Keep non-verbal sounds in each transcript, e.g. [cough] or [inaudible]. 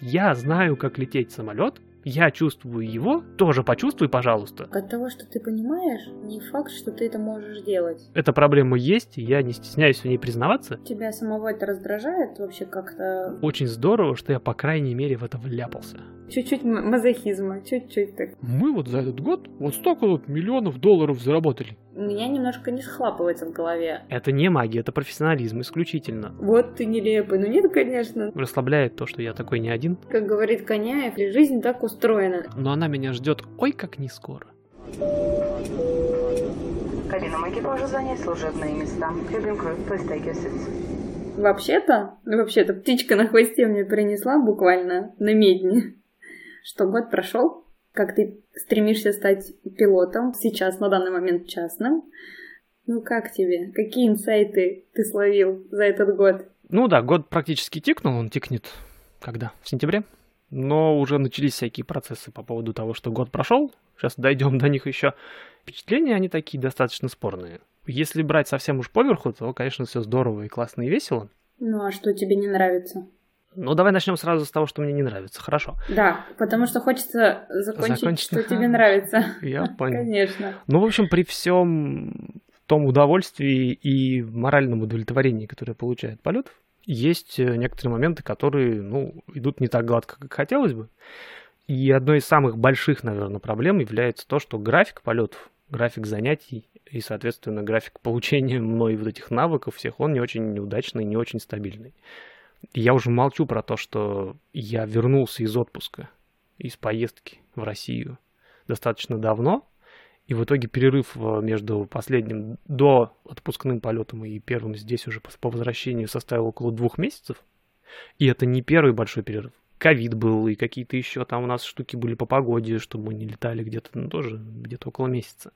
я знаю, как лететь самолет, я чувствую его, тоже почувствуй, пожалуйста. От того, что ты понимаешь, не факт, что ты это можешь делать. Эта проблема есть, и я не стесняюсь в ней признаваться. Тебя самого это раздражает вообще как-то? Очень здорово, что я, по крайней мере, в это вляпался. Чуть-чуть мазохизма, чуть-чуть так. Мы вот за этот год вот столько вот миллионов долларов заработали. У меня немножко не схлапывается в голове. Это не магия, это профессионализм исключительно. Вот ты нелепый. Ну нет, конечно. Расслабляет то, что я такой не один. Как говорит Коняев, жизнь так устроена. Но она меня ждет ой как не скоро. Кабинам экипажа занять служебные места. Cabin crew, please take your seats. Вообще-то, ну вообще-то птичка на хвосте мне принесла буквально на медне, что год прошел, как ты стремишься стать пилотом, сейчас на данный момент частным. Ну как тебе? Какие инсайты ты словил за этот год? Ну да, год практически тикнул, он тикнет когда? В сентябре? Но уже начались всякие процессы по поводу того, что год прошел. Сейчас дойдем до них еще. Впечатления они такие достаточно спорные. Если брать совсем уж поверху, то, конечно, все здорово и классно и весело. Ну а что тебе не нравится? Ну, давай начнем сразу с того, что мне не нравится. Хорошо. Да, потому что хочется закончить, Закончить что тебе нравится. Я [laughs] понял. Конечно. Ну, в общем, при всем том удовольствии и моральном удовлетворении, которое получает полет, есть э, некоторые моменты, которые, ну, идут не так гладко, как хотелось бы. И одной из самых больших, наверное, проблем является то, что график полетов, график занятий и, соответственно, график получения мной вот этих навыков всех, он не очень неудачный, не очень стабильный. Я уже молчу про то, что я вернулся из отпуска, из поездки в Россию достаточно давно, и в итоге перерыв э, между последним до отпускным полетом и первым здесь уже по возвращению составил около двух месяцев. И это не первый большой перерыв. Ковид был, и какие-то еще там у нас штуки были по погоде, чтобы мы не летали где-то, ну, тоже где-то около месяца.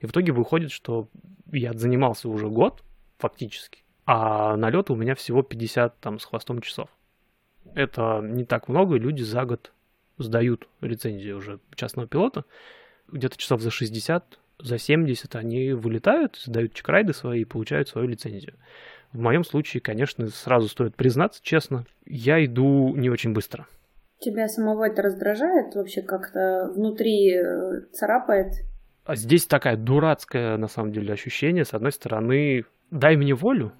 И в итоге выходит, что я занимался уже год, фактически, а налеты у меня всего 50 там с хвостом часов. Это не так много, люди за год сдают лицензию уже частного пилота. Где-то часов за 60, за 70 они вылетают, сдают чекрайды свои и получают свою лицензию. В моем случае, конечно, сразу стоит признаться честно, я иду не очень быстро. Тебя самого это раздражает вообще как-то внутри э, царапает? А здесь такая дурацкая, на самом деле, ощущение. С одной стороны, дай мне волю,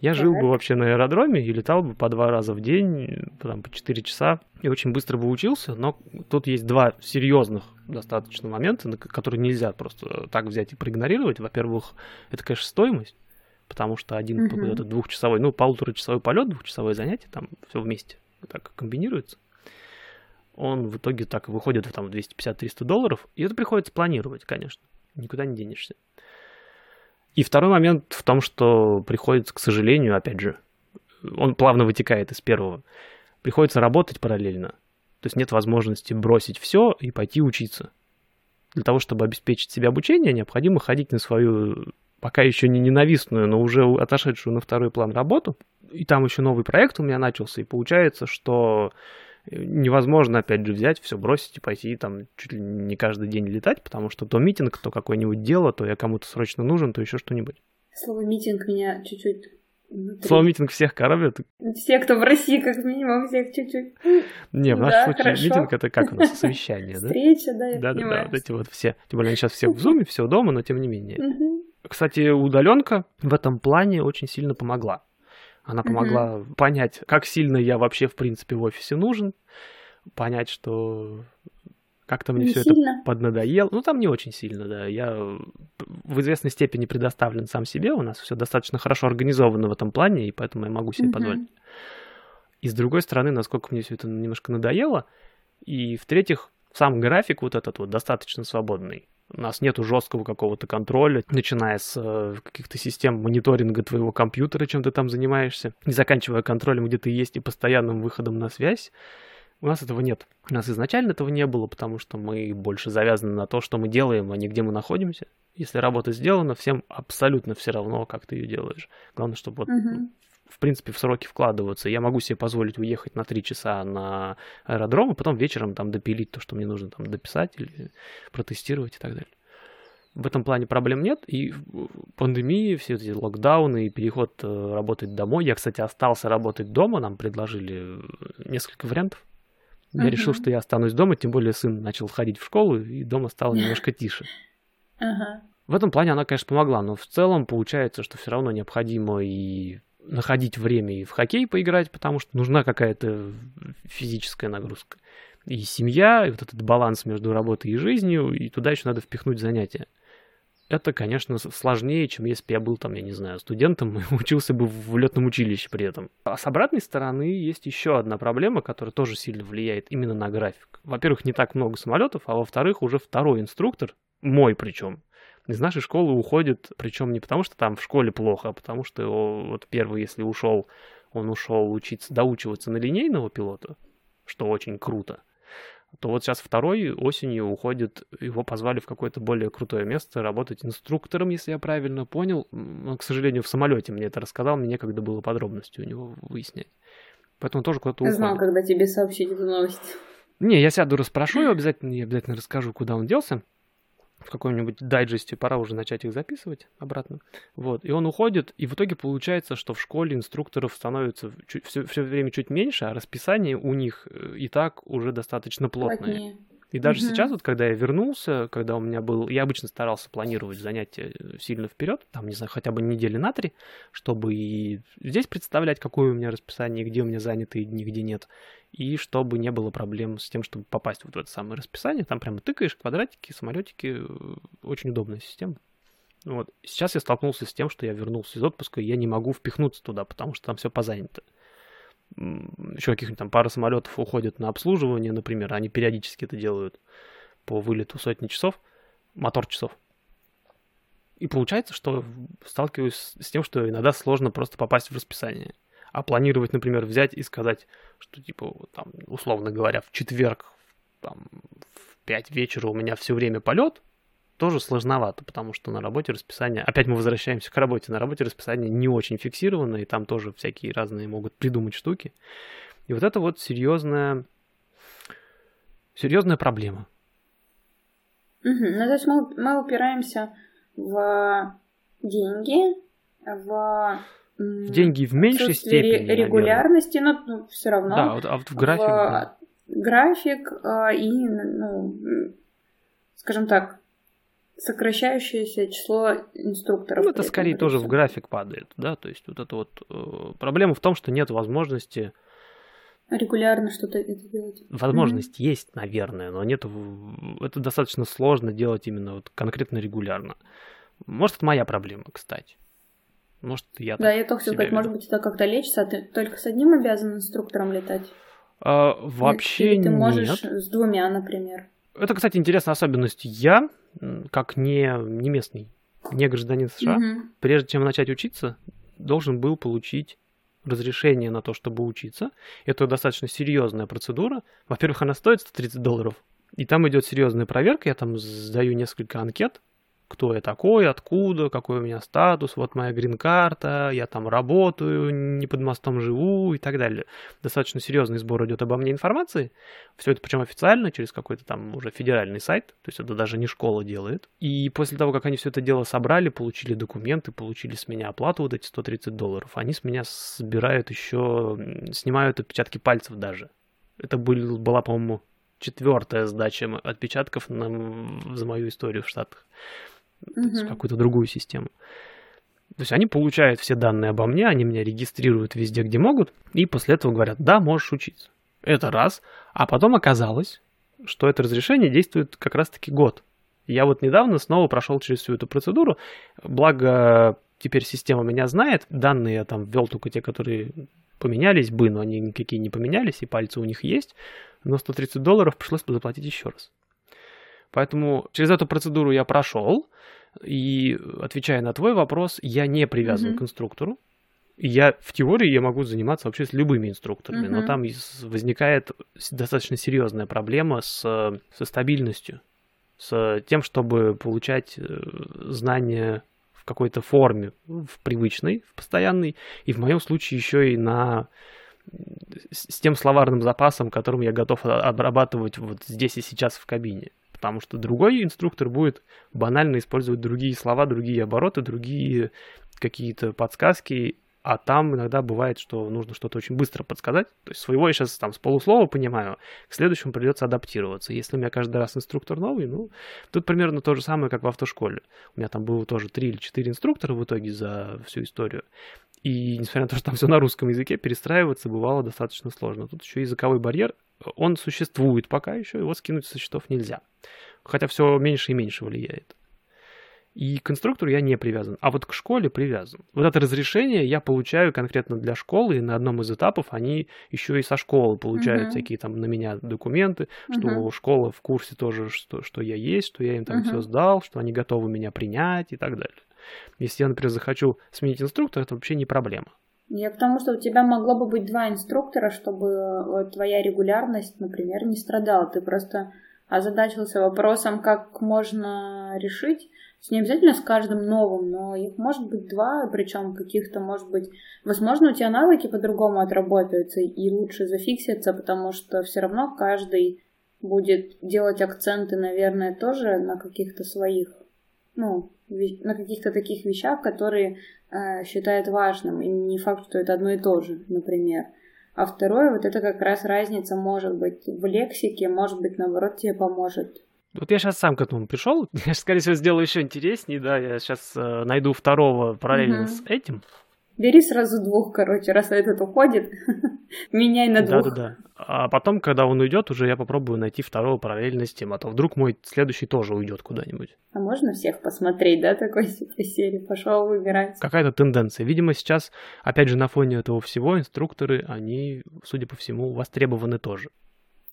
я жил бы вообще на аэродроме и летал бы по два раза в день, там, по 4 часа, и очень быстро бы учился, но тут есть два серьезных достаточно момента, которые нельзя просто так взять и проигнорировать. Во-первых, это, конечно, стоимость, потому что один uh-huh. этот двухчасовой, ну, полуторачасовой полет, двухчасовое занятие, там все вместе так комбинируется. Он в итоге так выходит там 250-300 долларов, и это приходится планировать, конечно. Никуда не денешься. И второй момент в том, что приходится, к сожалению, опять же, он плавно вытекает из первого, приходится работать параллельно. То есть нет возможности бросить все и пойти учиться. Для того, чтобы обеспечить себе обучение, необходимо ходить на свою пока еще не ненавистную, но уже отошедшую на второй план работу. И там еще новый проект у меня начался, и получается, что невозможно, опять же, взять, все бросить и пойти там чуть ли не каждый день летать, потому что то митинг, то какое-нибудь дело, то я кому-то срочно нужен, то еще что-нибудь. Слово митинг меня чуть-чуть Внутри. Слово митинг всех коробит. Все, кто в России, как минимум, всех чуть-чуть. Не, в нашем да, случае хорошо. митинг это как у нас совещание, да? Встреча, да, я да, понимаю. Да, да, вот эти вот все. Тем более они сейчас все в зуме, все дома, но тем не менее. Кстати, удаленка в этом плане очень сильно помогла. Она помогла mm-hmm. понять, как сильно я вообще, в принципе, в офисе нужен, понять, что как-то мне не все сильно. это поднадоело. Ну, там не очень сильно, да. Я в известной степени предоставлен сам себе. У нас все достаточно хорошо организовано в этом плане, и поэтому я могу себе mm-hmm. позволить. И с другой стороны, насколько мне все это немножко надоело. И в-третьих, сам график вот этот вот достаточно свободный. У нас нету жесткого какого-то контроля, начиная с э, каких-то систем мониторинга твоего компьютера, чем ты там занимаешься, не заканчивая контролем, где ты есть, и постоянным выходом на связь. У нас этого нет. У нас изначально этого не было, потому что мы больше завязаны на то, что мы делаем, а не где мы находимся. Если работа сделана, всем абсолютно все равно, как ты ее делаешь. Главное, чтобы вот в принципе, в сроки вкладываться. Я могу себе позволить уехать на три часа на аэродром, и потом вечером там допилить то, что мне нужно там дописать или протестировать и так далее. В этом плане проблем нет, и пандемии, все эти локдауны и переход э, работать домой. Я, кстати, остался работать дома, нам предложили несколько вариантов. Я uh-huh. решил, что я останусь дома, тем более сын начал ходить в школу, и дома стало немножко тише. Uh-huh. В этом плане она, конечно, помогла, но в целом получается, что все равно необходимо и находить время и в хоккей поиграть, потому что нужна какая-то физическая нагрузка. И семья, и вот этот баланс между работой и жизнью, и туда еще надо впихнуть занятия. Это, конечно, сложнее, чем если бы я был там, я не знаю, студентом [laughs] и учился бы в летном училище при этом. А с обратной стороны есть еще одна проблема, которая тоже сильно влияет именно на график. Во-первых, не так много самолетов, а во-вторых, уже второй инструктор, мой причем, из нашей школы уходит, причем не потому, что там в школе плохо, а потому что вот первый, если ушел, он ушел учиться, доучиваться на линейного пилота, что очень круто, то вот сейчас второй осенью уходит, его позвали в какое-то более крутое место работать инструктором, если я правильно понял. Но, к сожалению, в самолете мне это рассказал, мне некогда было подробности у него выяснять. Поэтому тоже куда-то уходит. знал, когда тебе сообщить эту новость. Не, я сяду, расспрошу его обязательно, я обязательно расскажу, куда он делся в каком-нибудь дайджесте, пора уже начать их записывать обратно. Вот, и он уходит, и в итоге получается, что в школе инструкторов становится все, все время чуть меньше, а расписание у них э, и так уже достаточно плотное. Плотнее. И даже угу. сейчас, вот когда я вернулся, когда у меня был... Я обычно старался планировать занятия э, сильно вперед, там, не знаю, хотя бы недели на три, чтобы и здесь представлять, какое у меня расписание, где у меня занятые дни, где нет. И чтобы не было проблем с тем, чтобы попасть вот в это самое расписание. Там прямо тыкаешь, квадратики, самолетики. Э, очень удобная система. Вот. Сейчас я столкнулся с тем, что я вернулся из отпуска, и я не могу впихнуться туда, потому что там все позанято еще каких-нибудь там пара самолетов уходят на обслуживание, например, они периодически это делают по вылету сотни часов, мотор часов. И получается, что сталкиваюсь с тем, что иногда сложно просто попасть в расписание. А планировать, например, взять и сказать, что, типа, там, условно говоря, в четверг там, в 5 вечера у меня все время полет, тоже сложновато, потому что на работе расписание, опять мы возвращаемся к работе, на работе расписание не очень фиксировано, и там тоже всякие разные могут придумать штуки. И вот это вот серьезная, серьезная проблема. Угу. Ну, то есть мы, мы упираемся в деньги, в в деньги в меньшей степени. Регулярности, но ну, все равно. Да, вот, а вот в график. В да. График э, и, ну, скажем так, сокращающееся число инструкторов. Ну, это скорее тоже в график падает, да, то есть вот это вот э, проблема в том, что нет возможности регулярно что-то это делать. Возможность mm-hmm. есть, наверное, но нет, это достаточно сложно делать именно вот конкретно регулярно. Может, это моя проблема, кстати. Может, я Да, я только сказать, может быть, это как-то лечится, а ты только с одним обязан инструктором летать? А, вообще Или ты можешь нет. с двумя, например. Это, кстати, интересная особенность. Я, как не, не местный, не гражданин США, угу. прежде чем начать учиться, должен был получить разрешение на то, чтобы учиться. Это достаточно серьезная процедура. Во-первых, она стоит 130 долларов. И там идет серьезная проверка. Я там сдаю несколько анкет кто я такой, откуда, какой у меня статус, вот моя грин-карта, я там работаю, не под мостом живу и так далее. Достаточно серьезный сбор идет обо мне информации. Все это причем официально, через какой-то там уже федеральный сайт, то есть это даже не школа делает. И после того, как они все это дело собрали, получили документы, получили с меня оплату вот эти 130 долларов, они с меня собирают еще, снимают отпечатки пальцев даже. Это был, была, по-моему, четвертая сдача отпечатков на, за мою историю в Штатах угу. какую-то другую систему. То есть они получают все данные обо мне, они меня регистрируют везде, где могут, и после этого говорят, да, можешь учиться. Это раз. А потом оказалось, что это разрешение действует как раз-таки год. Я вот недавно снова прошел через всю эту процедуру, благо теперь система меня знает, данные я там ввел только те, которые поменялись бы, но они никакие не поменялись, и пальцы у них есть, но 130 долларов пришлось заплатить еще раз. Поэтому через эту процедуру я прошел, и отвечая на твой вопрос, я не привязан mm-hmm. к инструктору. Я в теории я могу заниматься вообще с любыми инструкторами, mm-hmm. но там возникает достаточно серьезная проблема с, со стабильностью, с тем, чтобы получать э, знания в какой-то форме, в привычной, в постоянной, и в моем случае еще и на с тем словарным запасом, которым я готов обрабатывать вот здесь и сейчас в кабине. Потому что другой инструктор будет банально использовать другие слова, другие обороты, другие какие-то подсказки, а там иногда бывает, что нужно что-то очень быстро подсказать. То есть своего я сейчас там с полуслова понимаю, к следующему придется адаптироваться. Если у меня каждый раз инструктор новый, ну, тут примерно то же самое, как в автошколе. У меня там было тоже три или четыре инструктора в итоге за всю историю. И несмотря на то, что там все на русском языке, перестраиваться бывало достаточно сложно. Тут еще языковой барьер, он существует пока еще, его скинуть со счетов нельзя. Хотя все меньше и меньше влияет. И к инструктору я не привязан, а вот к школе привязан. Вот это разрешение я получаю конкретно для школы, и на одном из этапов они еще и со школы получают uh-huh. всякие там на меня документы, uh-huh. что школа в курсе тоже, что, что я есть, что я им там uh-huh. все сдал, что они готовы меня принять и так далее. Если я, например, захочу сменить инструктора, это вообще не проблема. Я потому что у тебя могло бы быть два инструктора, чтобы твоя регулярность, например, не страдала. Ты просто озадачился вопросом, как можно решить не обязательно с каждым новым, но их может быть два, причем каких-то, может быть, возможно, у тебя навыки по-другому отработаются и лучше зафиксятся, потому что все равно каждый будет делать акценты, наверное, тоже на каких-то своих, ну, на каких-то таких вещах, которые э, считает важным. И не факт, что это одно и то же, например. А второе, вот это как раз разница может быть в лексике, может быть, наоборот, тебе поможет вот я сейчас сам к этому пришел. [laughs] Я скорее всего, сделаю еще интереснее, да. Я сейчас э, найду второго параллельно угу. с этим. Бери сразу двух, короче, раз этот уходит, [laughs] меняй на двух. Да-да-да. А потом, когда он уйдет, уже я попробую найти второго параллельно с тем, а то вдруг мой следующий тоже уйдет куда-нибудь. А можно всех посмотреть, да, такой серии? Пошел выбирать. Какая-то тенденция. Видимо, сейчас, опять же, на фоне этого всего инструкторы, они, судя по всему, востребованы тоже.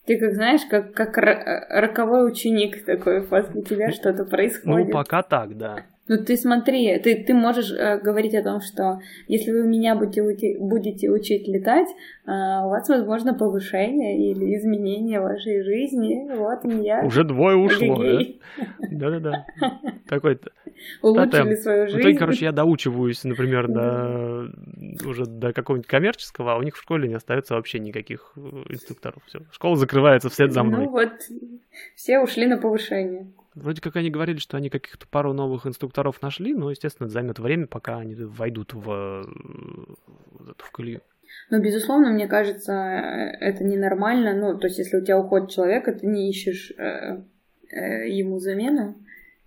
Ты как знаешь, как, как роковой ученик такой, после тебя что-то происходит. Ну, пока так, да. Ну ты смотри, ты, ты можешь э, говорить о том, что если вы меня будете, будете учить летать, э, у вас возможно повышение или изменение вашей жизни. Вот я. Уже двое ушло, да? Да-да-да. Какой-то. Улучшили свою жизнь. В итоге, короче, я доучиваюсь, например, до уже до какого-нибудь коммерческого, а у них в школе не остается вообще никаких э, инструкторов. Все. Школа закрывается вслед за мной. Ну вот, все ушли на повышение. Вроде как они говорили, что они каких-то пару новых инструкторов нашли, но, естественно, это займет время, пока они войдут в, в, в колею. Ну, безусловно, мне кажется, это ненормально. Ну, то есть, если у тебя уходит человек, ты не ищешь э, э, ему замену.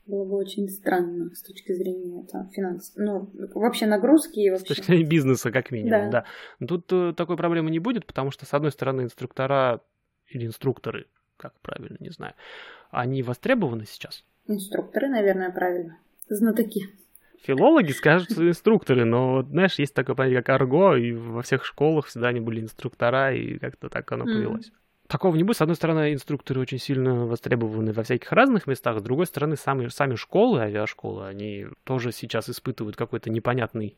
Было бы очень странно с точки зрения там, финансов. Ну, вообще нагрузки и вообще... С точки зрения бизнеса, как минимум, да. да. Но тут э, такой проблемы не будет, потому что, с одной стороны, инструктора или инструкторы, как правильно, не знаю, они востребованы сейчас? Инструкторы, наверное, правильно. Знатоки. Филологи скажут, инструкторы, но, знаешь, есть такое понятие, как арго, и во всех школах всегда они были инструктора, и как-то так оно повелось. Mm. Такого не будет. С одной стороны, инструкторы очень сильно востребованы во всяких разных местах, с другой стороны, сами, сами школы, авиашколы, они тоже сейчас испытывают какой-то непонятный,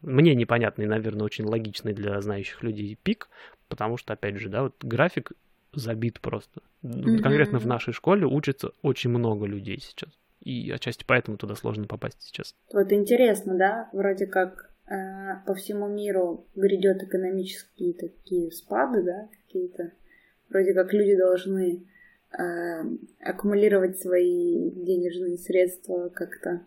мне непонятный, наверное, очень логичный для знающих людей пик, потому что, опять же, да, вот график забит просто. Mm-hmm. Конкретно в нашей школе учится очень много людей сейчас. И отчасти поэтому туда сложно попасть сейчас. Вот интересно, да? Вроде как э, по всему миру грядет экономические такие спады, да, какие-то. Вроде как люди должны э, аккумулировать свои денежные средства как-то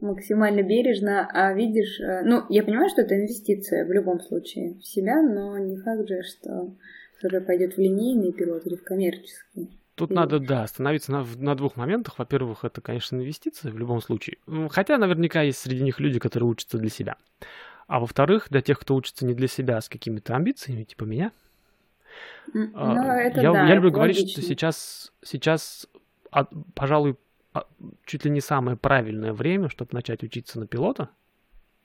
максимально бережно, а видишь, э, ну, я понимаю, что это инвестиция в любом случае в себя, но не факт же, что который пойдет в линейный пилот или в коммерческий. Тут надо, да, остановиться на, на двух моментах. Во-первых, это, конечно, инвестиции в любом случае. Хотя наверняка есть среди них люди, которые учатся для себя. А во-вторых, для тех, кто учится не для себя, а с какими-то амбициями, типа меня. Ну, а, это я, да, я люблю говорить, логично. что сейчас, сейчас пожалуй, чуть ли не самое правильное время, чтобы начать учиться на пилота,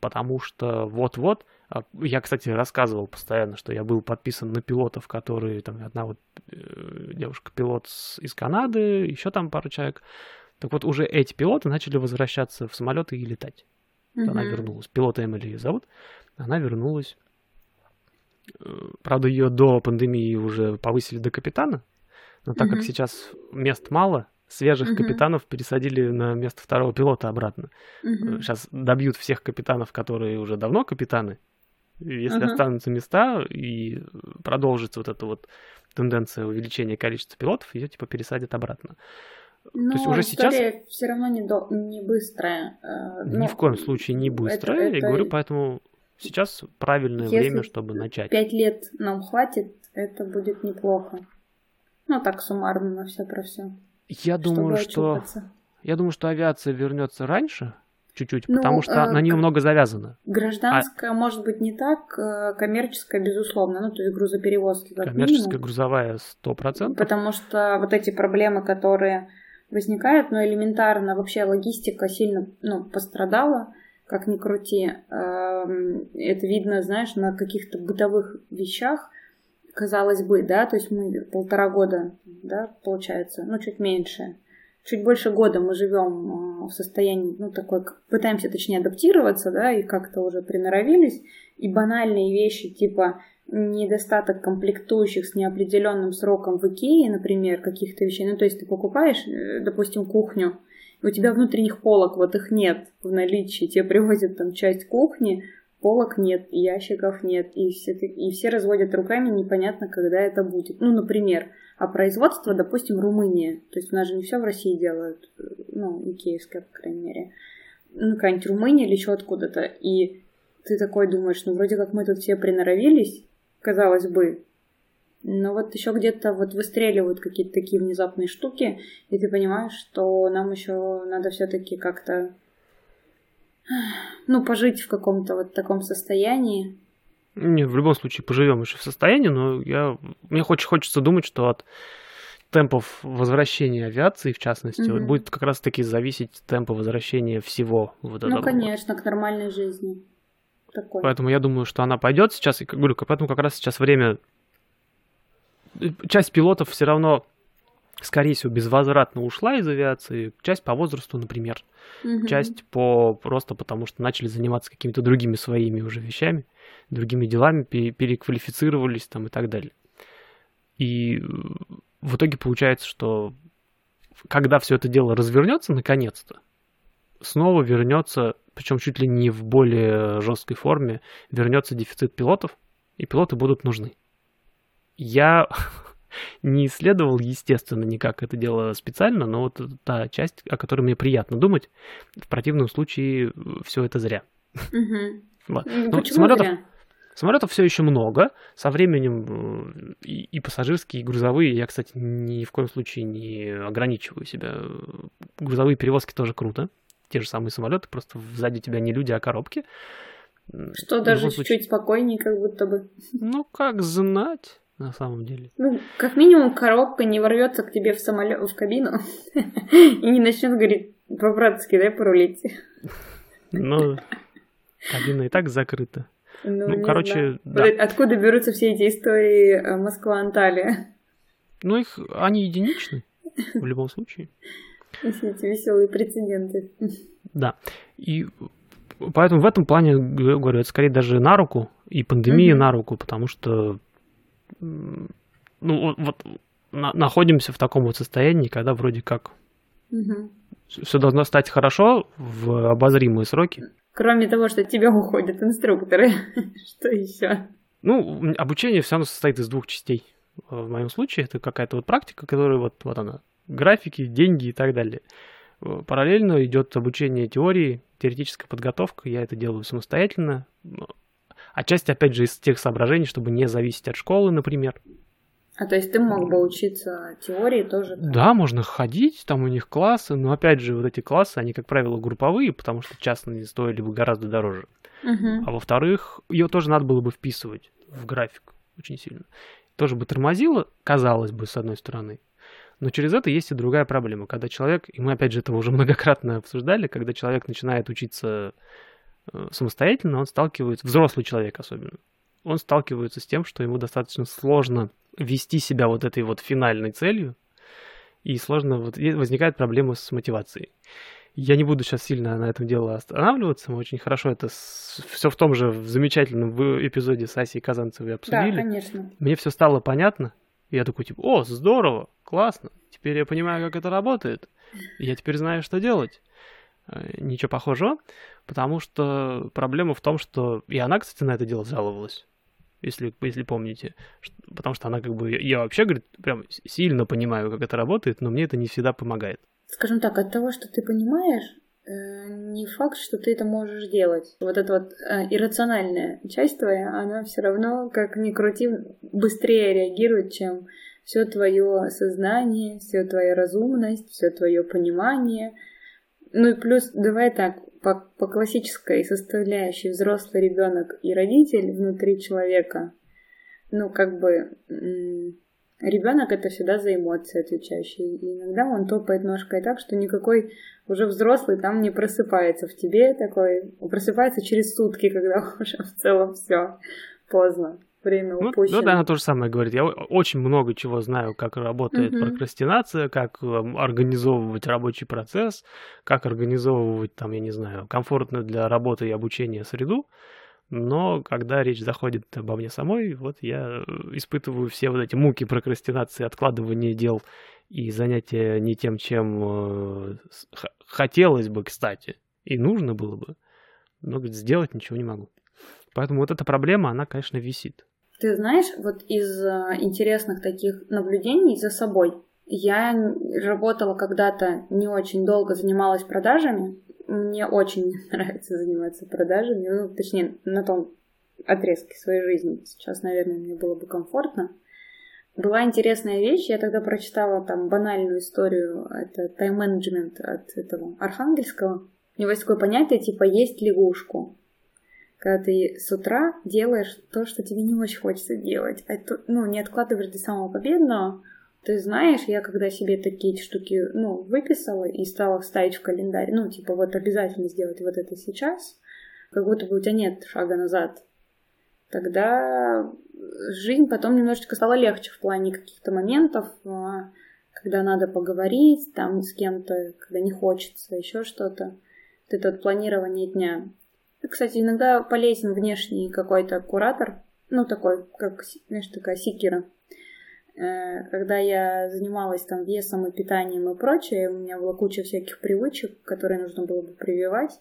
потому что вот-вот а, я, кстати, рассказывал постоянно, что я был подписан на пилотов, которые там одна вот э, девушка-пилот из Канады, еще там пару человек. Так вот, уже эти пилоты начали возвращаться в самолеты и летать. Mm-hmm. Она вернулась. Пилота Эмили ее зовут. Она вернулась. Э, правда, ее до пандемии уже повысили до капитана. Но так mm-hmm. как сейчас мест мало, свежих mm-hmm. капитанов пересадили на место второго пилота обратно. Mm-hmm. Сейчас добьют всех капитанов, которые уже давно капитаны, если uh-huh. останутся места и продолжится вот эта вот тенденция увеличения количества пилотов, ее типа пересадят обратно. Ну, То есть уже сейчас... история все равно не, до... не быстрая. э, Ни ну, в коем случае не быстро. это- Я это- говорю, поэтому сейчас правильное Если время, чтобы начать. Пять лет нам хватит, это будет неплохо. Ну, так суммарно на все про все. Я думаю, что я думаю, что авиация вернется раньше, чуть-чуть, Ну, потому что э, на нее много завязано. Гражданская, может быть, не так, э, коммерческая, безусловно, ну, то есть грузоперевозки как Коммерческая, минимум. грузовая 100%. Потому что вот эти проблемы, которые возникают, ну, элементарно, вообще логистика сильно, ну, пострадала, как ни крути. Эм, Это видно, знаешь, на каких-то бытовых вещах, казалось бы, да, то есть мы полтора года, да, получается, ну, чуть меньше, чуть больше года мы живем э, в состоянии, ну, такой, пытаемся, точнее, адаптироваться, да, и как-то уже приноровились, и банальные вещи, типа недостаток комплектующих с неопределенным сроком в Икее, например, каких-то вещей, ну, то есть ты покупаешь, э, допустим, кухню, у тебя внутренних полок, вот их нет в наличии, тебе привозят там часть кухни, полок нет, ящиков нет, и все, и все разводят руками, непонятно, когда это будет. Ну, например, а производство, допустим, Румыния. То есть у нас же не все в России делают, э, ну, икеевское, по крайней мере. Ну, какая-нибудь Румыния или еще откуда-то. И ты такой думаешь, ну, вроде как мы тут все приноровились, казалось бы, но вот еще где-то вот выстреливают какие-то такие внезапные штуки, и ты понимаешь, что нам еще надо все-таки как-то ну, пожить в каком-то вот таком состоянии. Не, в любом случае поживем еще в состоянии, но я, мне очень хочется думать, что от темпов возвращения авиации, в частности, вот Мгм. будет как раз-таки зависеть темпа возвращения всего вот ну, вот. конечно, к нормальной жизни. Такой. Поэтому я думаю, что она пойдет сейчас. И говорю, поэтому как раз сейчас время. э, Часть пилотов все равно, скорее всего, безвозвратно ушла из авиации. Часть по возрасту, например. Мгм. Часть по просто потому, что начали заниматься какими-то другими своими уже вещами, другими делами, пере- переквалифицировались там и так далее. И э, в итоге получается, что когда все это дело развернется наконец-то, снова вернется, причем чуть ли не в более жесткой форме, вернется дефицит пилотов, и пилоты будут нужны. Я [laughs] не исследовал, естественно, никак это дело специально, но вот та часть, о которой мне приятно думать. В противном случае все это зря. Вот. Ну, Ну, самолетов, зря? самолетов все еще много. Со временем э, и, и пассажирские, и грузовые. Я, кстати, ни в коем случае не ограничиваю себя. Грузовые перевозки тоже круто. Те же самые самолеты, просто сзади тебя не люди, а коробки. Что даже любом случае- чуть-чуть спокойнее, как будто бы. Ну, как знать, на самом деле. Ну, как минимум, коробка не ворвется к тебе в самолет, в кабину [laughs] и не начнет говорить, по-братски, дай порулить. Но кабина и так закрыта. Ну, Ну, короче, да. Откуда берутся все эти истории э, Москва-Анталия? Ну, их, они единичны в любом случае. Все эти веселые прецеденты. Да. И поэтому в этом плане, говорю, это скорее даже на руку, и пандемия Мгм. на руку, потому что ну, вот- на- находимся в таком вот состоянии, когда вроде как Мгм. все должно стать хорошо в обозримые сроки. Кроме того, что тебя уходят инструкторы. [laughs] Что еще? Ну, обучение все равно состоит из двух частей. Э, В моем случае это какая-то вот практика, которая вот, вот она, графики, деньги и так далее. Э, Параллельно идет обучение теории, теоретическая подготовка. Я это делаю самостоятельно. Отчасти, опять же, из тех соображений, чтобы не зависеть от школы, например. А то есть ты мог бы учиться теории тоже? Да, можно ходить, там у них классы, но опять же, вот эти классы, они, как правило, групповые, потому что частные стоили бы гораздо дороже. Мгм. А во-вторых, ее тоже надо было бы вписывать в график очень сильно. Тоже бы тормозило, казалось бы, с одной стороны. Но через это есть и другая проблема. Когда человек, и мы опять же это уже многократно обсуждали, когда человек начинает учиться самостоятельно, он сталкивается, взрослый человек особенно, он сталкивается с тем, что ему достаточно сложно вести себя вот этой вот финальной целью, и сложно, вот и возникает проблема с мотивацией. Я не буду сейчас сильно на этом дело останавливаться, мы очень хорошо это все в том же в замечательном эпизоде с Асей Казанцевой Да, обсудили. конечно. Мне все стало понятно, и я такой, типа, о, здорово, классно, теперь я понимаю, как это работает, я теперь знаю, что делать. Э, Ничего похожего, потому что проблема в том, что и она, кстати, на это дело жаловалась. если, если помните. Потому что она как бы, я вообще, говорит, прям сильно понимаю, как это работает, но мне это не всегда помогает. Скажем так, от того, что ты понимаешь, э, не факт, что ты это можешь делать. Вот эта вот э, иррациональная часть твоя, она все равно, как ни крути, быстрее реагирует, чем все твое сознание, все твоя разумность, все твое понимание. Ну и плюс, давай так, по, по классической составляющей взрослый ребенок и родитель внутри человека, ну как бы ребенок это всегда за эмоции отвечающий. И иногда он топает ножкой так, что никакой уже взрослый там не просыпается в тебе такой, просыпается через сутки, [laughs] когда уже в целом все поздно время ну, упущено. Ну да, она то же самое говорит. Я очень много чего знаю, как работает угу. прокрастинация, как эм, организовывать рабочий процесс, как организовывать, там, я не знаю, комфортную для работы и обучения среду. Но когда речь заходит обо мне самой, вот я э, испытываю все вот эти муки прокрастинации, откладывания дел и занятия не тем, чем э, хотелось бы, кстати, и нужно было бы. Но говорит, сделать ничего не могу. Поэтому вот эта проблема, она, конечно, висит. Ты знаешь, вот из э, интересных таких наблюдений за собой, я работала когда-то не очень долго, занималась продажами. Мне очень [laughs] нравится заниматься продажами, ну, точнее, на том отрезке своей жизни. Сейчас, наверное, мне было бы комфортно. Была интересная вещь, я тогда прочитала там банальную историю, это тайм-менеджмент от этого Архангельского. У него есть такое понятие, типа есть лягушку когда ты с утра делаешь то, что тебе не очень хочется делать. Это, ну, не откладываешь до самого победного. Ты знаешь, я когда себе такие штуки, ну, выписала и стала ставить в календарь, ну, типа, вот обязательно сделать вот это сейчас, как будто бы у тебя нет шага назад, тогда жизнь потом немножечко стала легче в плане каких-то моментов, а, когда надо поговорить там с кем-то, когда не хочется, еще что-то. Вот это вот планирование дня. Кстати, иногда полезен внешний какой-то куратор, ну, такой, как, знаешь, такая секира. Э, когда я занималась там весом и питанием и прочее, у меня была куча всяких привычек, которые нужно было бы прививать.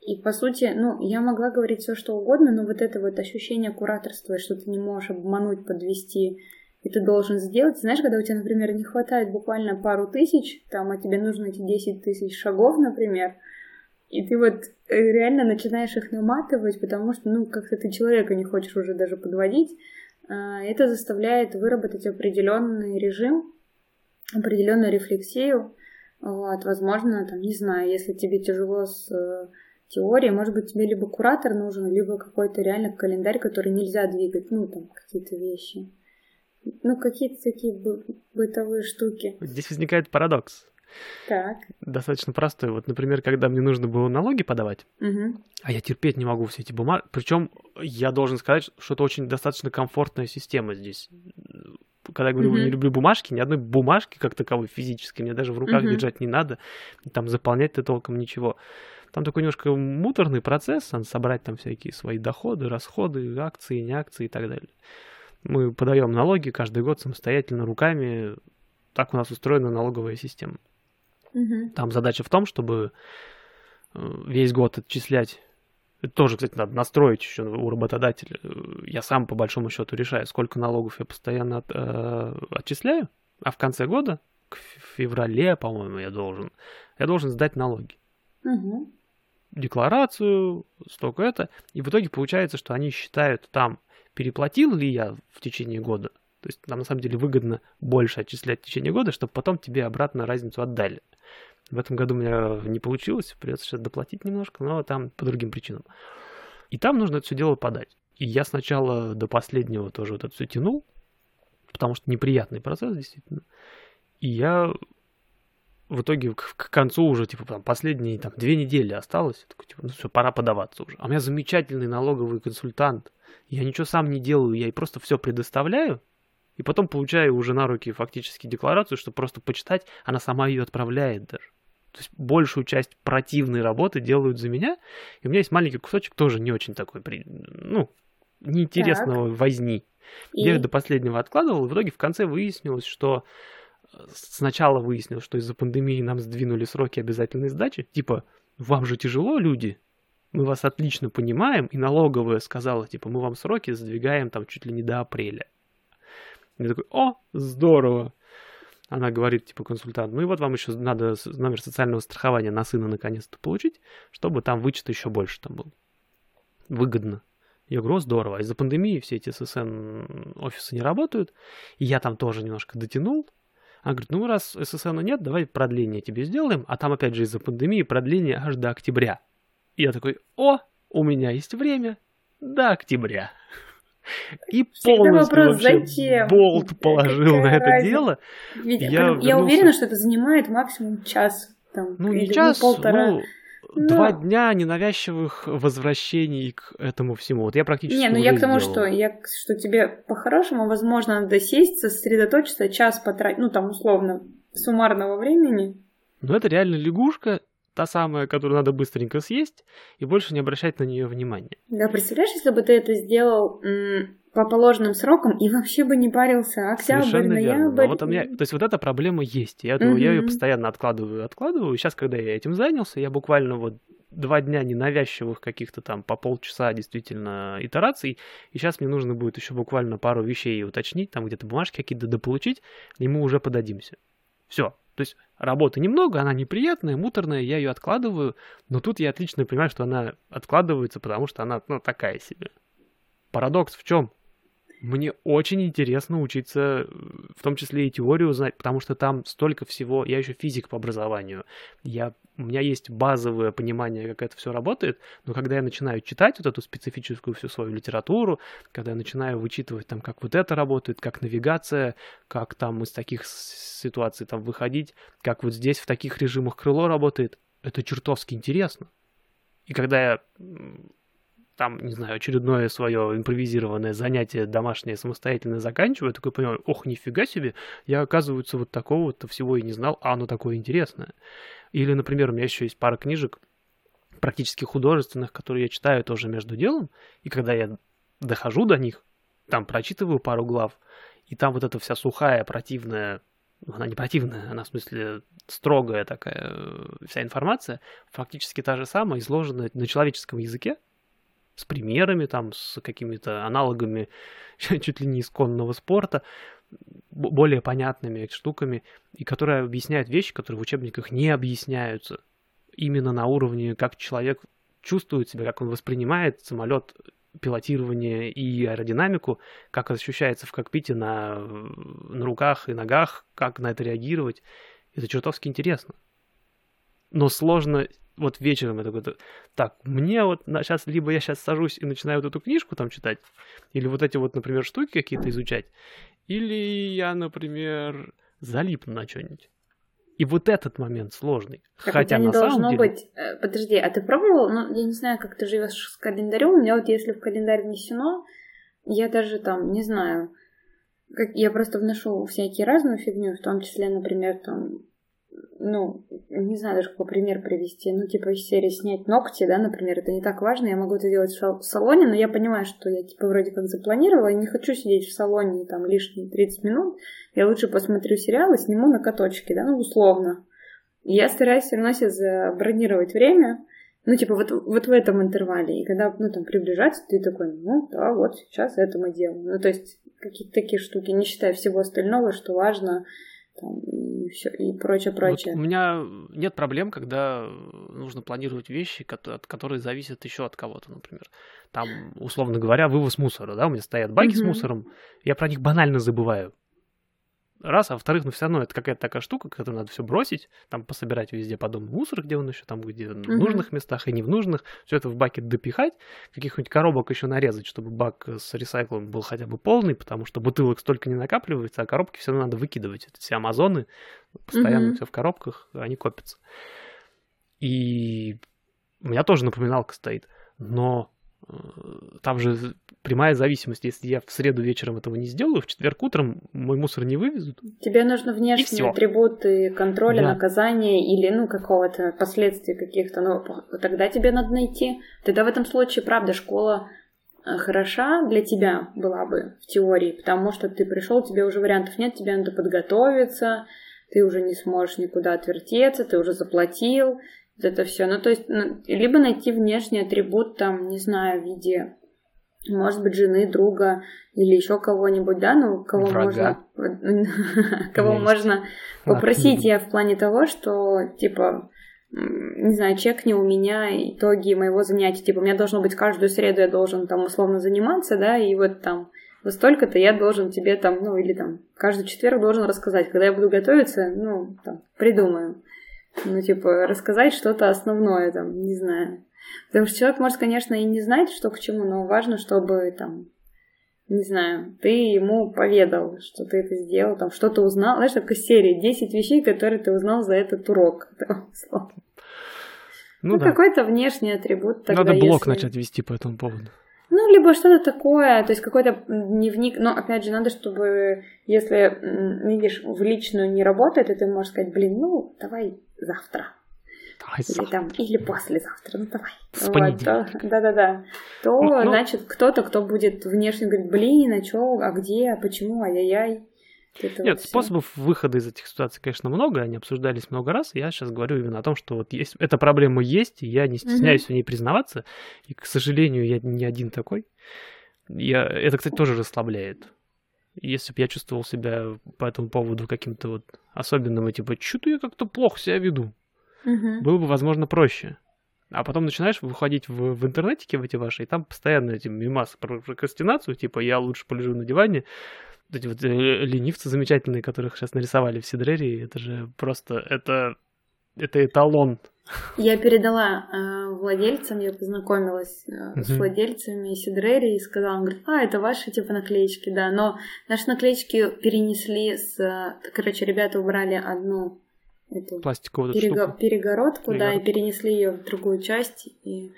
И, по сути, ну, я могла говорить все, что угодно, но вот это вот ощущение кураторства, что ты не можешь обмануть, подвести, и ты должен сделать. Знаешь, когда у тебя, например, не хватает буквально пару тысяч, там, а тебе нужно эти 10 тысяч шагов, например, и ты вот э, реально начинаешь их наматывать, потому что, ну, как-то ты человека не хочешь уже даже подводить. А, это заставляет выработать определенный режим, определенную рефлексию. Вот, возможно, там, не знаю, если тебе тяжело с э, теорией, может быть, тебе либо куратор нужен, либо какой-то реально календарь, который нельзя двигать, ну, там, какие-то вещи. Ну, какие-то такие бытовые штуки. Здесь возникает парадокс. Так. Достаточно простой. Вот, например, когда мне нужно было налоги подавать, угу. а я терпеть не могу все эти бумаги. Причем я должен сказать, что это очень достаточно комфортная система здесь. Когда я говорю, uh не люблю бумажки, ни одной бумажки как таковой физической мне даже в руках uh держать не надо, там заполнять-то толком ничего. Там такой немножко муторный процесс, надо собрать там всякие свои доходы, расходы, акции, не акции и так далее. Мы подаем налоги каждый год самостоятельно руками. Так у нас устроена налоговая система. Угу. Там задача в том, чтобы э, весь год отчислять. Это тоже, кстати, надо настроить еще у работодателя. Я сам, по большому счету, решаю, сколько налогов я постоянно от, э, отчисляю, а в конце года, к феврале, по-моему, я должен, я должен сдать налоги. Угу. Декларацию, столько это. И в итоге получается, что они считают там, переплатил ли я в течение года. То есть нам на самом деле выгодно больше отчислять в течение года, чтобы потом тебе обратно разницу отдали. В этом году у меня не получилось, придется сейчас доплатить немножко, но там по другим причинам. И там нужно это все дело подать. И я сначала до последнего тоже вот это все тянул, потому что неприятный процесс, действительно. И я в итоге к, к концу уже, типа, там, последние там, две недели осталось. Такой, типа, ну все, пора подаваться уже. А у меня замечательный налоговый консультант. Я ничего сам не делаю, я ей просто все предоставляю, и потом получаю уже на руки фактически декларацию, чтобы просто почитать, она сама ее отправляет даже. То есть большую часть противной работы делают за меня, и у меня есть маленький кусочек тоже не очень такой, ну, неинтересного так. возни. И... Я ее до последнего откладывал, и в итоге в конце выяснилось, что э, сначала выяснилось, что из-за пандемии нам сдвинули сроки обязательной сдачи, типа, вам же тяжело, люди, мы вас отлично понимаем, и налоговая сказала, типа, мы вам сроки задвигаем там чуть ли не до апреля. Я такой, о, здорово. Она говорит, типа, консультант, ну и вот вам еще надо номер социального страхования на сына наконец-то получить, чтобы там вычет еще больше там был. Выгодно. Я говорю, здорово. А из-за пандемии все эти ССН офисы не работают. И я там тоже немножко дотянул. Она говорит, ну раз ССН нет, давай продление тебе сделаем. А там опять же из-за пандемии продление аж до октября. И я такой, о, у меня есть время до октября. И [laughs] полностью вопрос, зачем? болт [laughs] положил на это разница? дело. Ведь, я, я вернулся... уверена, что это занимает максимум час. Там, ну, не час, полтора. Ну, но... Два дня ненавязчивых возвращений к этому всему. Вот я практически. Не, ну я к тому, что я что тебе по-хорошему, возможно, надо сесть, сосредоточиться, час потратить, ну там условно, суммарного времени. Ну это реально лягушка, та самая, которую надо быстренько съесть, и больше не обращать на нее внимания. Да, представляешь, если бы ты это сделал по положенным срокам и вообще бы не парился. Октябрь, Совершенно ноябрь. Верно. Но вот у меня, то есть вот эта проблема есть. Я, угу. я ее постоянно откладываю, откладываю. Сейчас, когда я этим занялся, я буквально вот два дня ненавязчивых каких-то там по полчаса действительно итераций, и сейчас мне нужно будет еще буквально пару вещей уточнить, там где-то бумажки какие-то дополучить, и мы уже подадимся. Все. То есть работы немного, она неприятная, муторная, я ее откладываю, но тут я отлично понимаю, что она откладывается, потому что она ну, такая себе. Парадокс в чем? Мне очень интересно учиться, в том числе и теорию знать, потому что там столько всего. Я еще физик по образованию. Я, у меня есть базовое понимание, как это все работает, но когда я начинаю читать вот эту специфическую всю свою литературу, когда я начинаю вычитывать там, как вот это работает, как навигация, как там из таких ситуаций там выходить, как вот здесь в таких режимах крыло работает, это чертовски интересно. И когда я там, не знаю, очередное свое импровизированное занятие домашнее самостоятельно заканчиваю, такой понимаю, ох, нифига себе, я, оказывается, вот такого-то всего и не знал, а оно такое интересное. Или, например, у меня еще есть пара книжек, практически художественных, которые я читаю тоже между делом, и когда я дохожу до них, там прочитываю пару глав, и там вот эта вся сухая, противная, она не противная, она в смысле строгая такая э, вся информация, фактически та же самая, изложенная на человеческом языке, с примерами, там, с какими-то аналогами [laughs] чуть ли не исконного спорта, более понятными штуками, и которые объясняют вещи, которые в учебниках не объясняются. Именно на уровне, как человек чувствует себя, как он воспринимает самолет, пилотирование и аэродинамику, как ощущается в кокпите на, на руках и ногах, как на это реагировать. Это чертовски интересно. Но сложно вот вечером я такой, так, мне вот сейчас, либо я сейчас сажусь и начинаю вот эту книжку там читать, или вот эти вот, например, штуки какие-то изучать, или я, например, залипну на что-нибудь. И вот этот момент сложный. Так Хотя не должно деле... быть... Э, подожди, а ты пробовал? Ну, я не знаю, как ты живешь с календарем. У меня вот если в календарь внесено, я даже там, не знаю, как я просто вношу всякие разную фигню, в том числе, например, там ну, не знаю даже какой пример привести, ну, типа из серии снять ногти, да, например, это не так важно, я могу это делать в салоне, но я понимаю, что я, типа, вроде как запланировала, и не хочу сидеть в салоне там лишние 30 минут, я лучше посмотрю сериал и сниму на каточке, да, ну, условно. Я стараюсь все равно себе забронировать время, ну, типа, вот, вот в этом интервале. И когда, ну, там, приближается, ты такой, ну, да, вот сейчас это мы делаем. Ну, то есть, какие-то такие штуки, не считая всего остального, что важно, там, и все, и прочее, прочее. Вот у меня нет проблем, когда нужно планировать вещи, которые зависят еще от кого-то, например. Там, условно говоря, вывоз мусора, да, у меня стоят баки mm-hmm. с мусором, я про них банально забываю раз, а во-вторых, ну все равно это какая-то такая штука, которую надо все бросить, там пособирать везде по дому мусор, где он еще там, где в нужных местах и не в нужных, все это в бакет допихать, каких-нибудь коробок еще нарезать, чтобы бак с ресайклом был хотя бы полный, потому что бутылок столько не накапливается, а коробки все равно надо выкидывать. Это все Амазоны, постоянно mm-hmm. все в коробках, они копятся. И у меня тоже напоминалка стоит, но там же прямая зависимость. Если я в среду вечером этого не сделаю, в четверг утром мой мусор не вывезут. Тебе нужны внешние атрибуты контроля, да. наказания или ну какого-то последствий каких-то. Ну, тогда тебе надо найти. Тогда в этом случае, правда, школа э, хороша для тебя была бы в теории, потому что ты пришел, тебе уже вариантов нет, тебе надо подготовиться, ты уже не сможешь никуда отвертеться, ты уже заплатил, вот это все. Ну, то есть, ну, либо найти внешний атрибут, там, не знаю, в виде, может быть, жены, друга или еще кого-нибудь, да, ну, кого Врага. можно, [laughs] кого Есть. можно попросить я в плане того, что, типа, не знаю, чекни у меня итоги моего занятия. Типа, у меня должно быть каждую среду я должен там условно заниматься, да, и вот там во столько-то я должен тебе там, ну, или там, каждый четверг должен рассказать. Когда я буду готовиться, ну, там, придумаю. Ну, типа, рассказать что-то основное, там, не знаю. Потому что человек может, конечно, и не знать, что к чему, но важно, чтобы, там, не знаю, ты ему поведал, что ты это сделал, там, что-то узнал. Знаешь, такая серия 10 вещей, которые ты узнал за этот урок. [laughs] Ну, Ну, да. какой-то внешний атрибут тогда, Надо блог если- начать вести по этому поводу. Ну, либо что-то такое, то есть какой-то дневник. Но, опять же, надо, чтобы, если, видишь, в личную не работает, то ты можешь сказать, блин, ну, давай завтра. Давай Или завтра. там, или послезавтра, ну давай. С Вот, то- Да-да-да. То, Ну, ну. значит, кто-то, кто будет внешне говорить, блин, а чё, а где, а почему, ай-яй-яй. Это Нет, вот способов выхода из этих ситуаций, конечно, много, они обсуждались много раз. Я сейчас говорю именно о том, что вот есть, эта проблема есть, и я не стесняюсь в ней признаваться. И, к сожалению, я не один такой. Я, это, кстати, тоже расслабляет. Если бы я чувствовал себя по этому поводу каким-то вот особенным, и типа, что-то я как-то плохо себя веду, Мгм. было бы, возможно, проще. А потом начинаешь выходить в, в интернетике в эти ваши, и там постоянно эти мимасы про прокрастинацию, типа я лучше полежу на диване. Вот эти вот э, ленивцы замечательные, которых сейчас нарисовали в Сидрере, это же просто, это, это эталон. Я передала э, владельцам, я познакомилась э, с Мгм. владельцами Сидрери и сказала, он говорит, а, это ваши типа наклеечки, да, но наши наклеечки перенесли с... э, Короче, ребята убрали одну эту Пластиковая перего- штука. перегородку, да, и Перегородку. перенесли ее в другую часть. И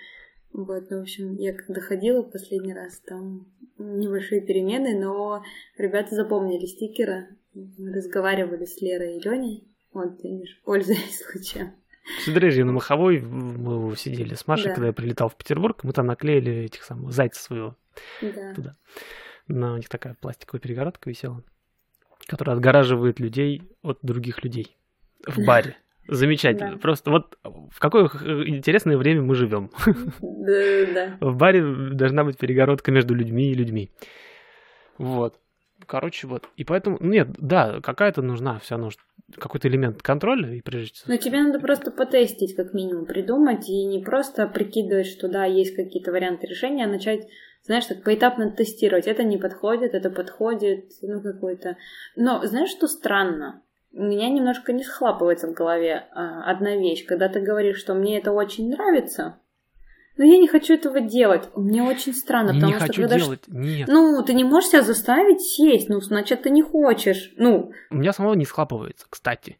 вот, ну, в общем, я когда ходила последний раз, там небольшие перемены, но ребята запомнили стикеры, мы разговаривали с Лерой и Леней. Вот, видишь, пользуясь случаем. В Сидрежье на Маховой мы сидели с Машей, Да. когда я прилетал в Петербург, мы там наклеили этих самых зайца своего. Да. Туда. На у них такая пластиковая перегородка висела, которая отгораживает людей от других людей в баре. Замечательно. Да. Просто вот в какое интересное время мы живем. Да, да. В баре должна быть перегородка между людьми и людьми. Вот. Короче, вот. И поэтому, ну, нет, да, какая-то нужна все равно какой-то элемент контроля, и прежде всего. Но тебе надо просто потестить, как минимум, придумать, и не просто прикидывать, что да, есть какие-то варианты решения, а начать, знаешь, так поэтапно тестировать. Это не подходит, это подходит, ну, какой-то... Но знаешь, что странно? У меня немножко не схлапывается в голове а, одна вещь. Когда ты говоришь, что мне это очень нравится, но я не хочу этого делать. Мне очень странно, не потому что хочу когда... делать. Нет. Ну, ты не можешь себя заставить сесть, ну, значит, ты не хочешь. Ну, У меня самого не схлапывается, кстати.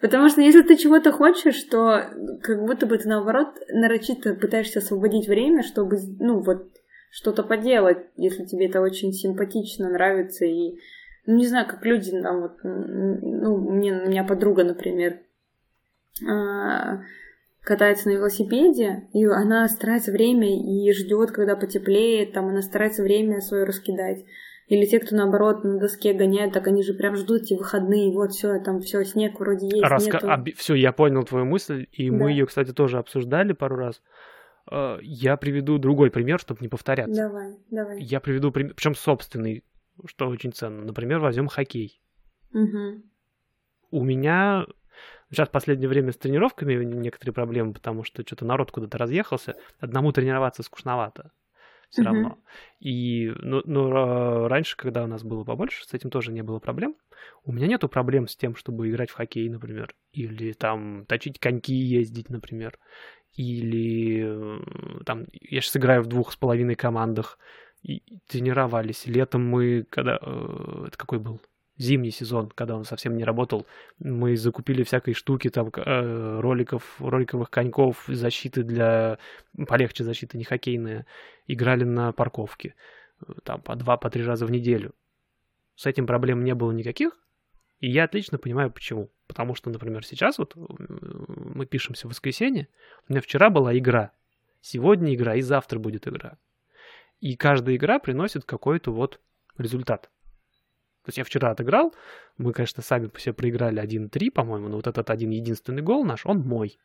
Потому что если ты чего-то хочешь, то как будто бы ты наоборот нарочито пытаешься освободить время, чтобы, ну вот, что-то поделать, если тебе это очень симпатично, нравится и ну, не знаю, как люди там вот, ну, мне, у меня подруга, например, а, катается на велосипеде, и она старается время и ждет, когда потеплеет, там она старается время свое раскидать. Или те, кто наоборот на доске гоняют, так они же прям ждут эти выходные, вот все, там все, снег вроде есть, нету. Все, я понял твою мысль, и Да. мы ее, кстати, тоже обсуждали пару раз. Э, Я приведу другой пример, чтобы не повторяться. Давай, давай. Я приведу пример, причем собственный, что очень ценно. Например, возьмем хоккей. Мгм. У меня сейчас в последнее время с тренировками некоторые проблемы, потому что что-то народ куда-то разъехался. Одному тренироваться скучновато все Мгм. равно. И, ну, ну, ра- раньше, когда у нас было побольше, с этим тоже не было проблем. У меня нету проблем с тем, чтобы играть в хоккей, например, или там точить коньки, ездить, например, или э, там я сейчас играю в двух с половиной командах и и тренировались. Летом мы, когда э, это какой был? Зимний сезон, когда он совсем не работал, мы закупили всякой штуки, там, э, роликов, роликовых коньков, защиты для... Полегче защиты, не хоккейные. Играли на парковке. э, Там по два, по три раза в неделю. С этим проблем не было никаких. И я отлично понимаю, почему. Потому что, например, сейчас вот мы пишемся в воскресенье, у меня вчера была игра, сегодня игра и завтра будет игра. И каждая игра приносит какой-то вот результат. То есть я вчера отыграл, мы, конечно, сами себе проиграли 1-3, по-моему, но вот этот один единственный гол наш, он мой.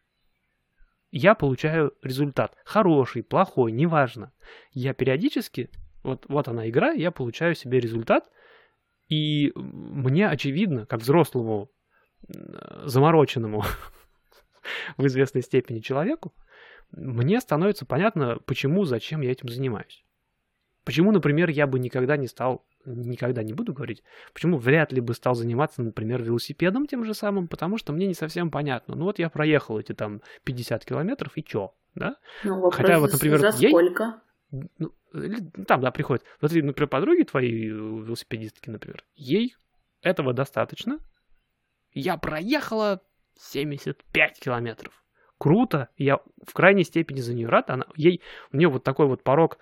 я получаю результат. Хороший, плохой, неважно. Я периодически, вот, вот она игра, я получаю себе результат, и мне очевидно, как взрослому, замороченному [laughs] в известной степени человеку, мне становится понятно, почему, зачем я этим занимаюсь. Почему, например, я бы никогда не стал, никогда не буду говорить, почему вряд ли бы стал заниматься, например, велосипедом тем же самым, потому что мне не совсем понятно. Ну вот я проехал эти там 50 километров, и чё, да? Ну, вопрос, Хотя вот, например, за сколько? Ей, ну, там, да, приходит. Вот, например, подруги твои, велосипедистки, например, ей этого достаточно. Я проехала 75 километров. Круто, я в крайней степени за нее рад. Она, ей, у нее вот такой вот порог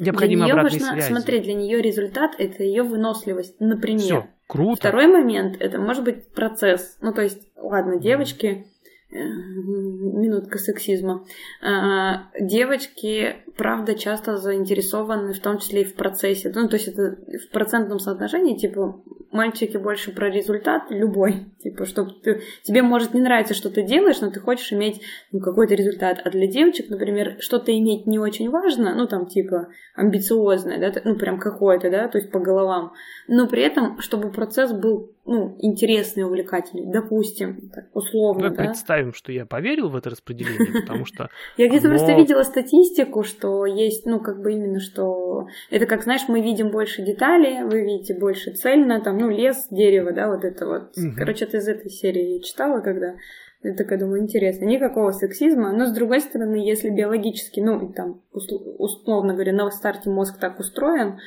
необходимо для нее важно связи. смотреть, для нее результат это ее выносливость, например. Все, круто. Второй момент это может быть процесс. Ну, то есть, ладно, девочки, минутка сексизма. А, девочки, правда, часто заинтересованы, в том числе и в процессе. Ну, то есть это в процентном соотношении, типа, мальчики больше про результат любой. Типа, что ты, тебе может не нравиться, что ты делаешь, но ты хочешь иметь ну, какой-то результат. А для девочек, например, что-то иметь не очень важно, ну, там, типа, амбициозное, да, ну, прям какое-то, да, то есть по головам. Но при этом, чтобы процесс был ну, интересный, увлекательный, допустим, так, условно, Давай да? Представим, что я поверил в это распределение, потому что... [laughs] Я где-то просто видела статистику, что есть, ну, как бы именно, что... Это как, знаешь, мы видим больше деталей, вы видите больше цельно, там, ну, лес, дерево, да, вот это вот. Короче, это из этой серии читала, когда я такая думаю, интересно, никакого сексизма, но с другой стороны, если биологически, ну, там, условно говоря, на старте мозг так устроен,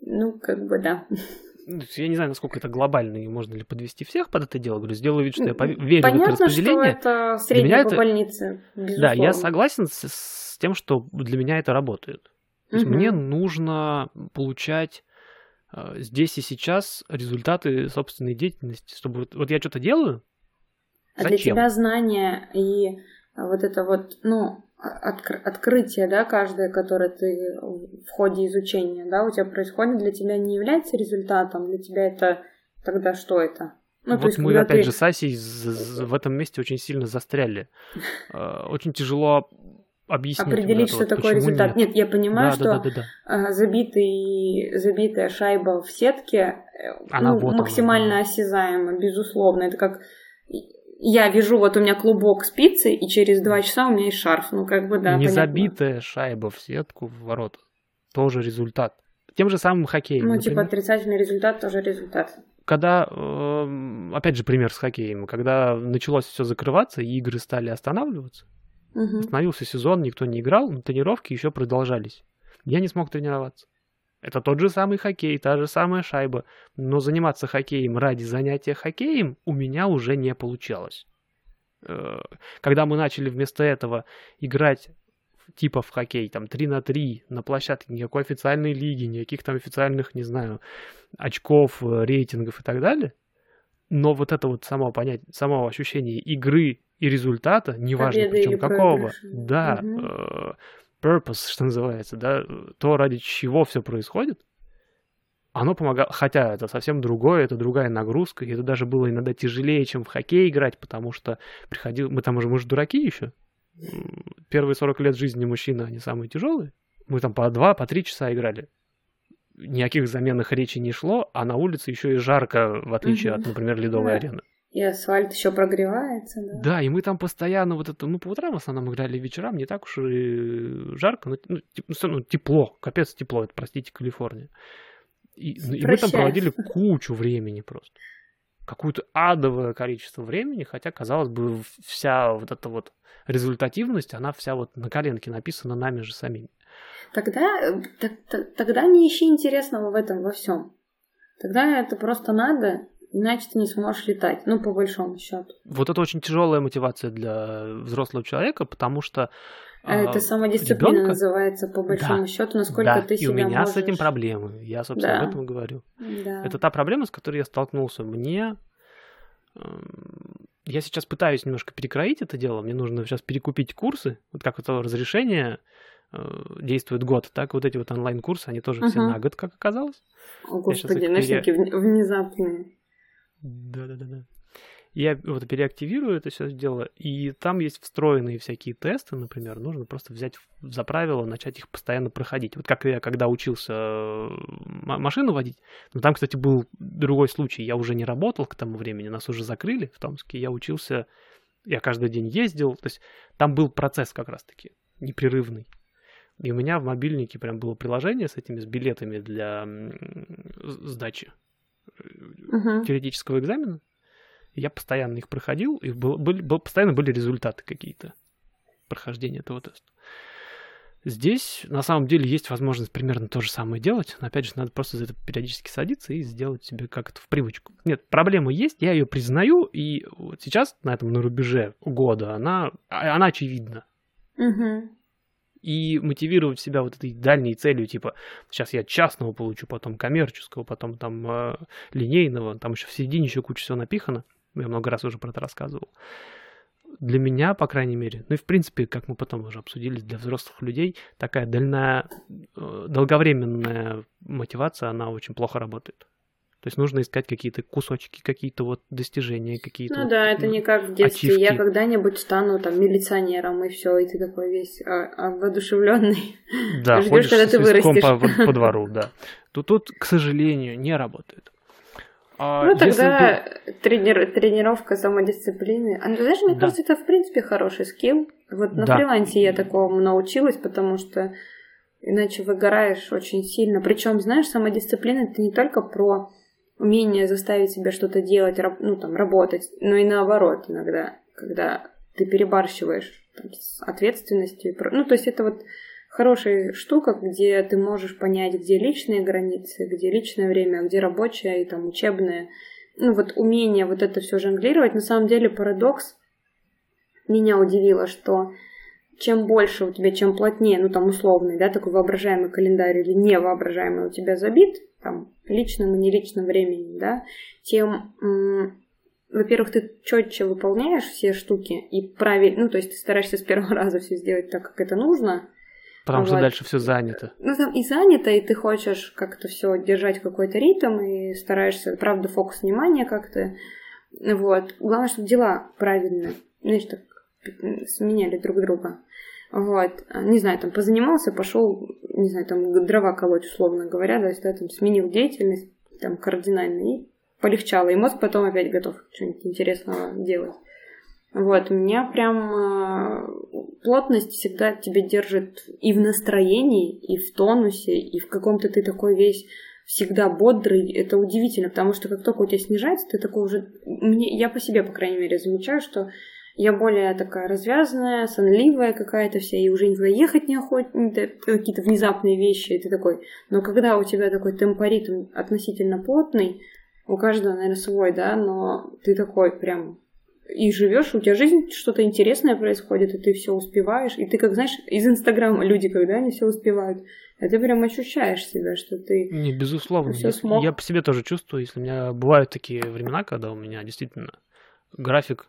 ну, как бы да. [laughs] Ну, я не знаю, насколько это глобально, и можно ли подвести всех под это дело. Говорю, сделаю вид, что я верю Понятно, в это распределение. что это средняя по это... больнице, безусловно. Да, я согласен с, с тем, что для меня это работает. То есть угу. мне нужно получать э, здесь и сейчас результаты собственной деятельности, чтобы вот, вот я что-то делаю. А зачем? для тебя знания и вот это вот, ну, откр- открытие, да, каждое, которое ты в ходе изучения, да, у тебя происходит, для тебя не является результатом, для тебя это тогда что это? Ну, вот есть, мы опять ты... же с Асей в этом месте очень сильно застряли. [laughs] Э, очень тяжело объяснить. Определить, что вот, такое результат. Нет? нет, я понимаю, да, что да, да, да, да. Забитый, забитая шайба в сетке э, Она ну, вот максимально она, да. осязаема, безусловно. Это как я вяжу, вот у меня клубок спицы, и через два часа у меня есть шарф. Ну, как бы, да, Не забитая шайба в сетку в ворот. Тоже результат. Тем же самым хоккеем. Ну, типа, например. типа, отрицательный результат тоже результат. Когда, эм, опять же, пример с хоккеем. Когда началось все закрываться, и игры стали останавливаться, угу. остановился сезон, никто не играл, но тренировки еще продолжались. Я не смог тренироваться. Это тот же самый хоккей, та же самая шайба. Но заниматься хоккеем ради занятия хоккеем у меня уже не получалось. Э, когда мы начали вместо этого играть типа в хоккей, там 3 на 3 на площадке, никакой официальной лиги, никаких там официальных, не знаю, очков, э, рейтингов и так далее. Но вот это вот само понятие, само ощущение игры и результата, неважно Победа причем какого, да, угу purpose, что называется, да, то, ради чего все происходит, оно помогало, хотя это совсем другое, это другая нагрузка, и это даже было иногда тяжелее, чем в хоккей играть, потому что приходил, мы там уже, мы же дураки еще, первые 40 лет жизни мужчины, они самые тяжелые, мы там по два, по три часа играли, никаких заменных речи не шло, а на улице еще и жарко, в отличие от, например, ледовой арены. И асфальт еще прогревается, да? Да, и мы там постоянно вот это, ну, по утрам в основном играли, вечерам не так уж и жарко, но ну, ну, тепло, капец тепло, это, простите, Калифорния. И, ну, и мы там проводили кучу времени просто. Какое-то адовое количество времени, хотя, казалось бы, вся вот эта вот результативность, она вся вот на коленке написана нами же самими. Тогда, э, тогда не ищи интересного в этом во всем. Тогда это просто надо, иначе ты не сможешь летать, ну, по большому счету. Вот это очень тяжелая мотивация для взрослого человека, потому что а это а, самодисциплина ребенка... называется, по большому да, счету, насколько да, ты себя и у меня можешь... с этим проблемы. Я, собственно, да. об этом и говорю. Да. Это та проблема, с которой я столкнулся. Мне... Эм, я сейчас пытаюсь немножко перекроить это дело. Мне нужно сейчас перекупить курсы. Вот как это разрешение э, действует год, так вот эти вот онлайн-курсы, они тоже uh-huh. все на год, как оказалось. О, господи, начники пере... внезапные. Да-да-да. Я вот переактивирую это все дело, и там есть встроенные всякие тесты, например, нужно просто взять за правило, начать их постоянно проходить. Вот как я когда учился э, машину водить, но там, кстати, был другой случай, я уже не работал к тому времени, нас уже закрыли в Томске, я учился, я каждый день ездил, то есть там был процесс как раз-таки непрерывный. И у меня в мобильнике прям было приложение с этими, с билетами для сдачи uh-huh. теоретического экзамена. Я постоянно их проходил, и был, был, был, постоянно были результаты какие-то прохождения этого теста. Здесь на самом деле есть возможность примерно то же самое делать, но опять же надо просто за это периодически садиться и сделать себе как-то в привычку. Нет, проблема есть, я ее признаю, и вот сейчас на этом на рубеже года она, а, она очевидна. Угу. И мотивировать себя вот этой дальней целью, типа, сейчас я частного получу, потом коммерческого, потом там э, линейного, там еще в середине еще куча всего напихано. Я много раз уже про это рассказывал. Для меня, по крайней мере, ну и в принципе, как мы потом уже обсудили, для взрослых людей такая дальная, э, долговременная мотивация, она очень плохо работает. То есть нужно искать какие-то кусочки, какие-то вот достижения, какие-то. Ну вот, да, это не как в детстве. Ачивки. Я когда-нибудь стану там милиционером, и все, и ты такой весь а, воодушевленный. [laughs] Да, Ждешь, когда ты вырастешь. По, по, двору, [laughs] да. То тут, к сожалению, не работает. А ну, тогда ты... тренир... тренировка самодисциплины. А, знаешь, мне да. кажется, это, в принципе, хороший скилл. Вот на да. фрилансе я такому научилась, потому что иначе выгораешь очень сильно. Причем, знаешь, самодисциплина это не только про умение заставить себя что-то делать, ну, там, работать, но и наоборот иногда, когда ты перебарщиваешь там, с ответственностью. Ну, то есть это вот хорошая штука, где ты можешь понять, где личные границы, где личное время, где рабочее и там учебное. Ну вот умение вот это все жонглировать. На самом деле парадокс меня удивило, что чем больше у тебя, чем плотнее, ну там условный, да, такой воображаемый календарь или невоображаемый у тебя забит, там, личным и неличным временем, да, тем во-первых, ты четче выполняешь все штуки и правильно, ну, то есть ты стараешься с первого [laughs] раза все сделать так, как это нужно, Потому вот. что дальше все занято. Ну, там и занято, и ты хочешь как-то все держать какой-то ритм, и стараешься, правда, фокус внимания как-то. Вот. Главное, чтобы дела правильные. Знаешь, так сменяли друг друга. Вот. Не знаю, там позанимался, пошел, не знаю, там дрова колоть, условно говоря, то есть, да, там сменил деятельность там кардинально и полегчало. И мозг потом опять готов что-нибудь интересного делать. Вот, меня прям э, плотность всегда тебя держит и в настроении, и в тонусе, и в каком-то ты такой весь всегда бодрый. Это удивительно, потому что как только у тебя снижается, ты такой уже... Мне, я по себе, по крайней мере, замечаю, что я более такая развязанная, сонливая какая-то вся, и уже никуда ехать не охотно, какие-то внезапные вещи, и ты такой... Но когда у тебя такой темпоритм относительно плотный, у каждого, наверное, свой, да, но ты такой прям и живешь, у тебя жизнь что-то интересное происходит, и ты все успеваешь. И ты, как знаешь, из Инстаграма люди, когда они все успевают, а ты прям ощущаешь себя, что ты. Не, безусловно. Все смог. Я по себе тоже чувствую, если у меня бывают такие времена, когда у меня действительно график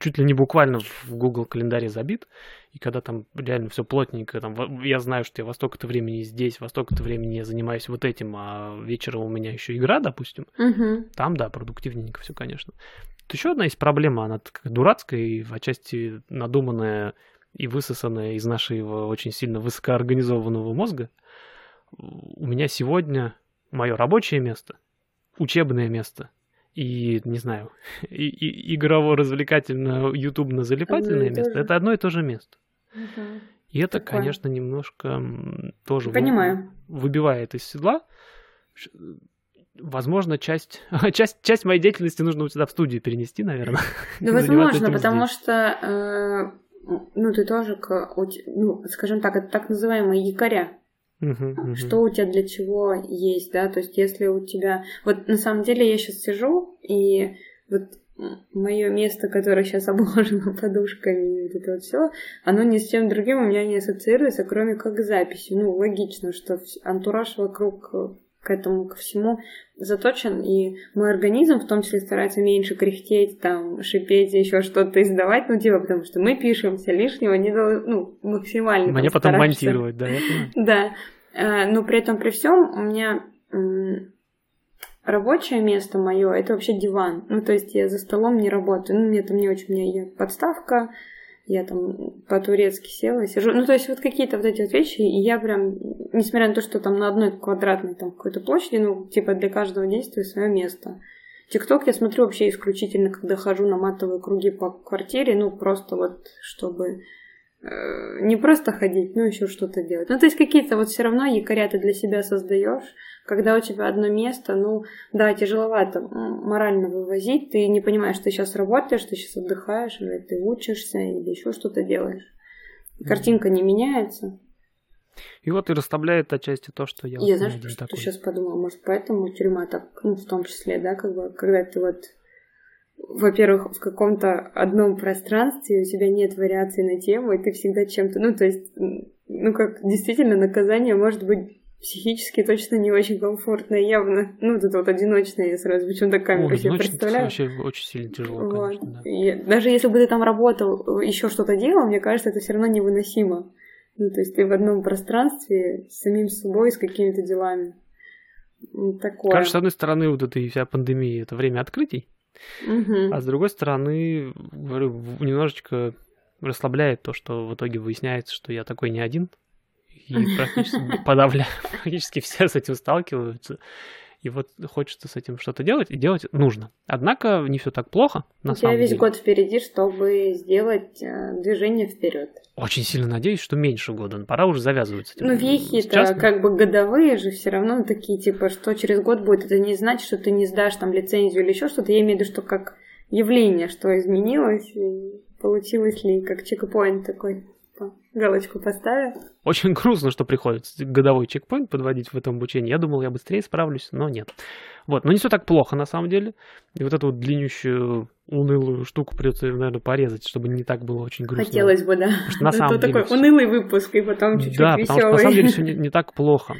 чуть ли не буквально в Google календаре забит, и когда там реально все плотненько, там, я знаю, что я во столько-то времени здесь, во столько-то времени я занимаюсь вот этим, а вечером у меня еще игра, допустим, угу. там, да, продуктивненько все, конечно. Тут еще одна есть проблема, она такая дурацкая и в отчасти надуманная и высосанная из нашего очень сильно высокоорганизованного мозга. У меня сегодня мое рабочее место, учебное место и, не знаю, [laughs] и, и игрово-развлекательно-ютубно-залипательное место. Это одно и то же место. Угу. И это, Такое. конечно, немножко тоже Понимаю. выбивает из седла возможно, часть, [laughs] часть, часть моей деятельности нужно у тебя в студию перенести, наверное. Ну, [laughs] возможно, потому здесь. что, э, ну, ты тоже, ну, скажем так, это так называемые якоря. Что у тебя для чего есть, да, то есть если у тебя... Вот на самом деле я сейчас сижу, и вот мое место, которое сейчас обложено [laughs] подушками, вот это вот все, оно ни с чем другим у меня не ассоциируется, кроме как записи. Ну, логично, что антураж вокруг к этому, ко всему заточен, и мой организм в том числе старается меньше кряхтеть, там, шипеть, еще что-то издавать, ну, типа, потому что мы пишемся, лишнего не должны, ну, максимально Мне потом монтировать, да, [laughs] Да, э, но при этом, при всем, у меня рабочее место мое это вообще диван. Ну, то есть я за столом не работаю. Ну, мне там не очень, у меня подставка, я там по-турецки села, сижу. Ну, то есть вот какие-то вот эти вот вещи, и я прям, несмотря на то, что там на одной квадратной там какой-то площади, ну, типа для каждого действия свое место. Тикток я смотрю вообще исключительно, когда хожу на матовые круги по квартире, ну, просто вот, чтобы не просто ходить, но еще что-то делать. Ну, то есть какие-то вот все равно якоря ты для себя создаешь, когда у тебя одно место, ну, да, тяжеловато морально вывозить, ты не понимаешь, ты сейчас работаешь, ты сейчас отдыхаешь, или ты учишься, или еще что-то делаешь. Картинка не меняется. И вот и расставляет отчасти то, что я... Я, знаешь, что, такой. сейчас подумала, может, поэтому тюрьма так, ну, в том числе, да, как бы, когда ты вот во-первых, в каком-то одном пространстве у тебя нет вариаций на тему, и ты всегда чем-то, ну, то есть, ну, как действительно наказание может быть психически точно не очень комфортно, явно. Ну, вот это вот одиночное, я сразу почему-то камеру О, себе представляю. вообще очень сильно тяжело, вот. конечно, да. И даже если бы ты там работал, еще что-то делал, мне кажется, это все равно невыносимо. Ну, то есть ты в одном пространстве с самим собой, с какими-то делами. Такое. Кажется, с одной стороны, вот эта вся пандемия — это время открытий, угу. а с другой стороны, говорю, немножечко расслабляет то, что в итоге выясняется, что я такой не один, и [laughs] практически подавляю, практически все с этим сталкиваются. И вот хочется с этим что-то делать, и делать нужно. Однако не все так плохо, на У самом тебя весь деле. год впереди, чтобы сделать э, движение вперед. Очень сильно надеюсь, что меньше года. Пора уже завязывать с этим. Ну, вехи-то как бы годовые же все равно такие, типа, что через год будет. Это не значит, что ты не сдашь там лицензию или еще что-то. Я имею в виду, что как явление, что изменилось, и получилось ли, как чекпоинт такой галочку поставил. Очень [laughs] грустно, что приходится годовой чекпоинт подводить в этом обучении. Я думал, я быстрее справлюсь, но нет. Вот, но не все так плохо на самом деле. И вот эту вот длиннющую унылую штуку придется, наверное, порезать, чтобы не так было очень грустно. Хотелось бы, да. Потому что на самом деле... такой унылый выпуск, и потом чуть-чуть Да, веселый. потому что на самом деле все не, не так плохо.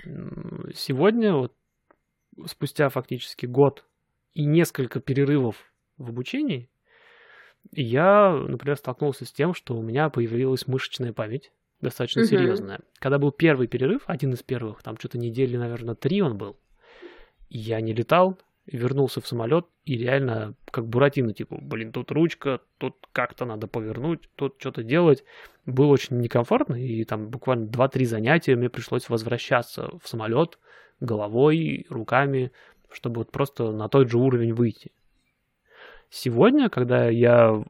Сегодня, вот спустя фактически год и несколько перерывов в обучении, я, например, столкнулся с тем, что у меня появилась мышечная память достаточно угу. серьезная. Когда был первый перерыв, один из первых, там что-то недели, наверное, три он был, я не летал, вернулся в самолет и реально как Буратино, типа, блин, тут ручка, тут как-то надо повернуть, тут что-то делать. Было очень некомфортно, и там буквально 2-3 занятия мне пришлось возвращаться в самолет головой, руками, чтобы вот просто на тот же уровень выйти. Сегодня, когда я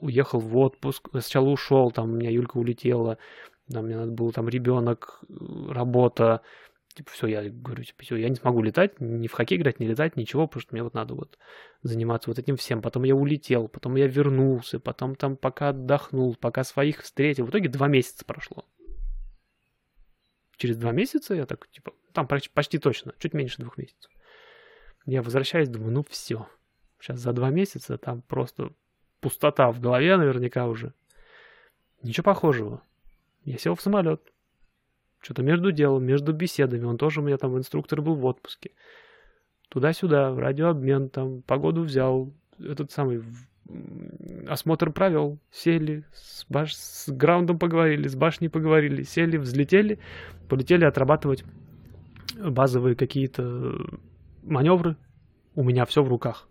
уехал в отпуск, сначала ушел, там у меня Юлька улетела, там мне надо было там ребенок, работа, типа, все, я говорю, типа, все, я не смогу летать, ни в хоккей играть, не летать, ничего, потому что мне вот надо вот заниматься вот этим всем. Потом я улетел, потом я вернулся, потом там пока отдохнул, пока своих встретил. В итоге два месяца прошло. Через два месяца я так, типа, там почти, почти точно, чуть меньше двух месяцев. Я возвращаюсь, думаю, ну все, Сейчас за два месяца там просто пустота в голове наверняка уже. Ничего похожего. Я сел в самолет. Что-то между делом, между беседами. Он тоже у меня там инструктор был в отпуске. Туда-сюда, радиообмен, там, погоду взял, этот самый осмотр провел, сели, с, баш... с граундом поговорили, с башней поговорили, сели, взлетели, полетели отрабатывать базовые какие-то маневры. У меня все в руках.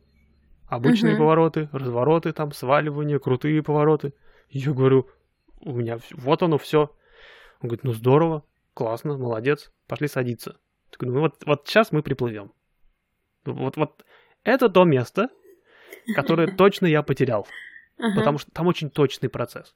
Обычные угу. повороты, развороты там, сваливания, крутые повороты. Я говорю, у меня вот оно все. Он говорит, ну здорово, классно, молодец, пошли садиться. Я говорю, ну вот, вот сейчас мы приплывем. Вот, вот это то место, которое [laughs] точно я потерял. Потому что там очень точный процесс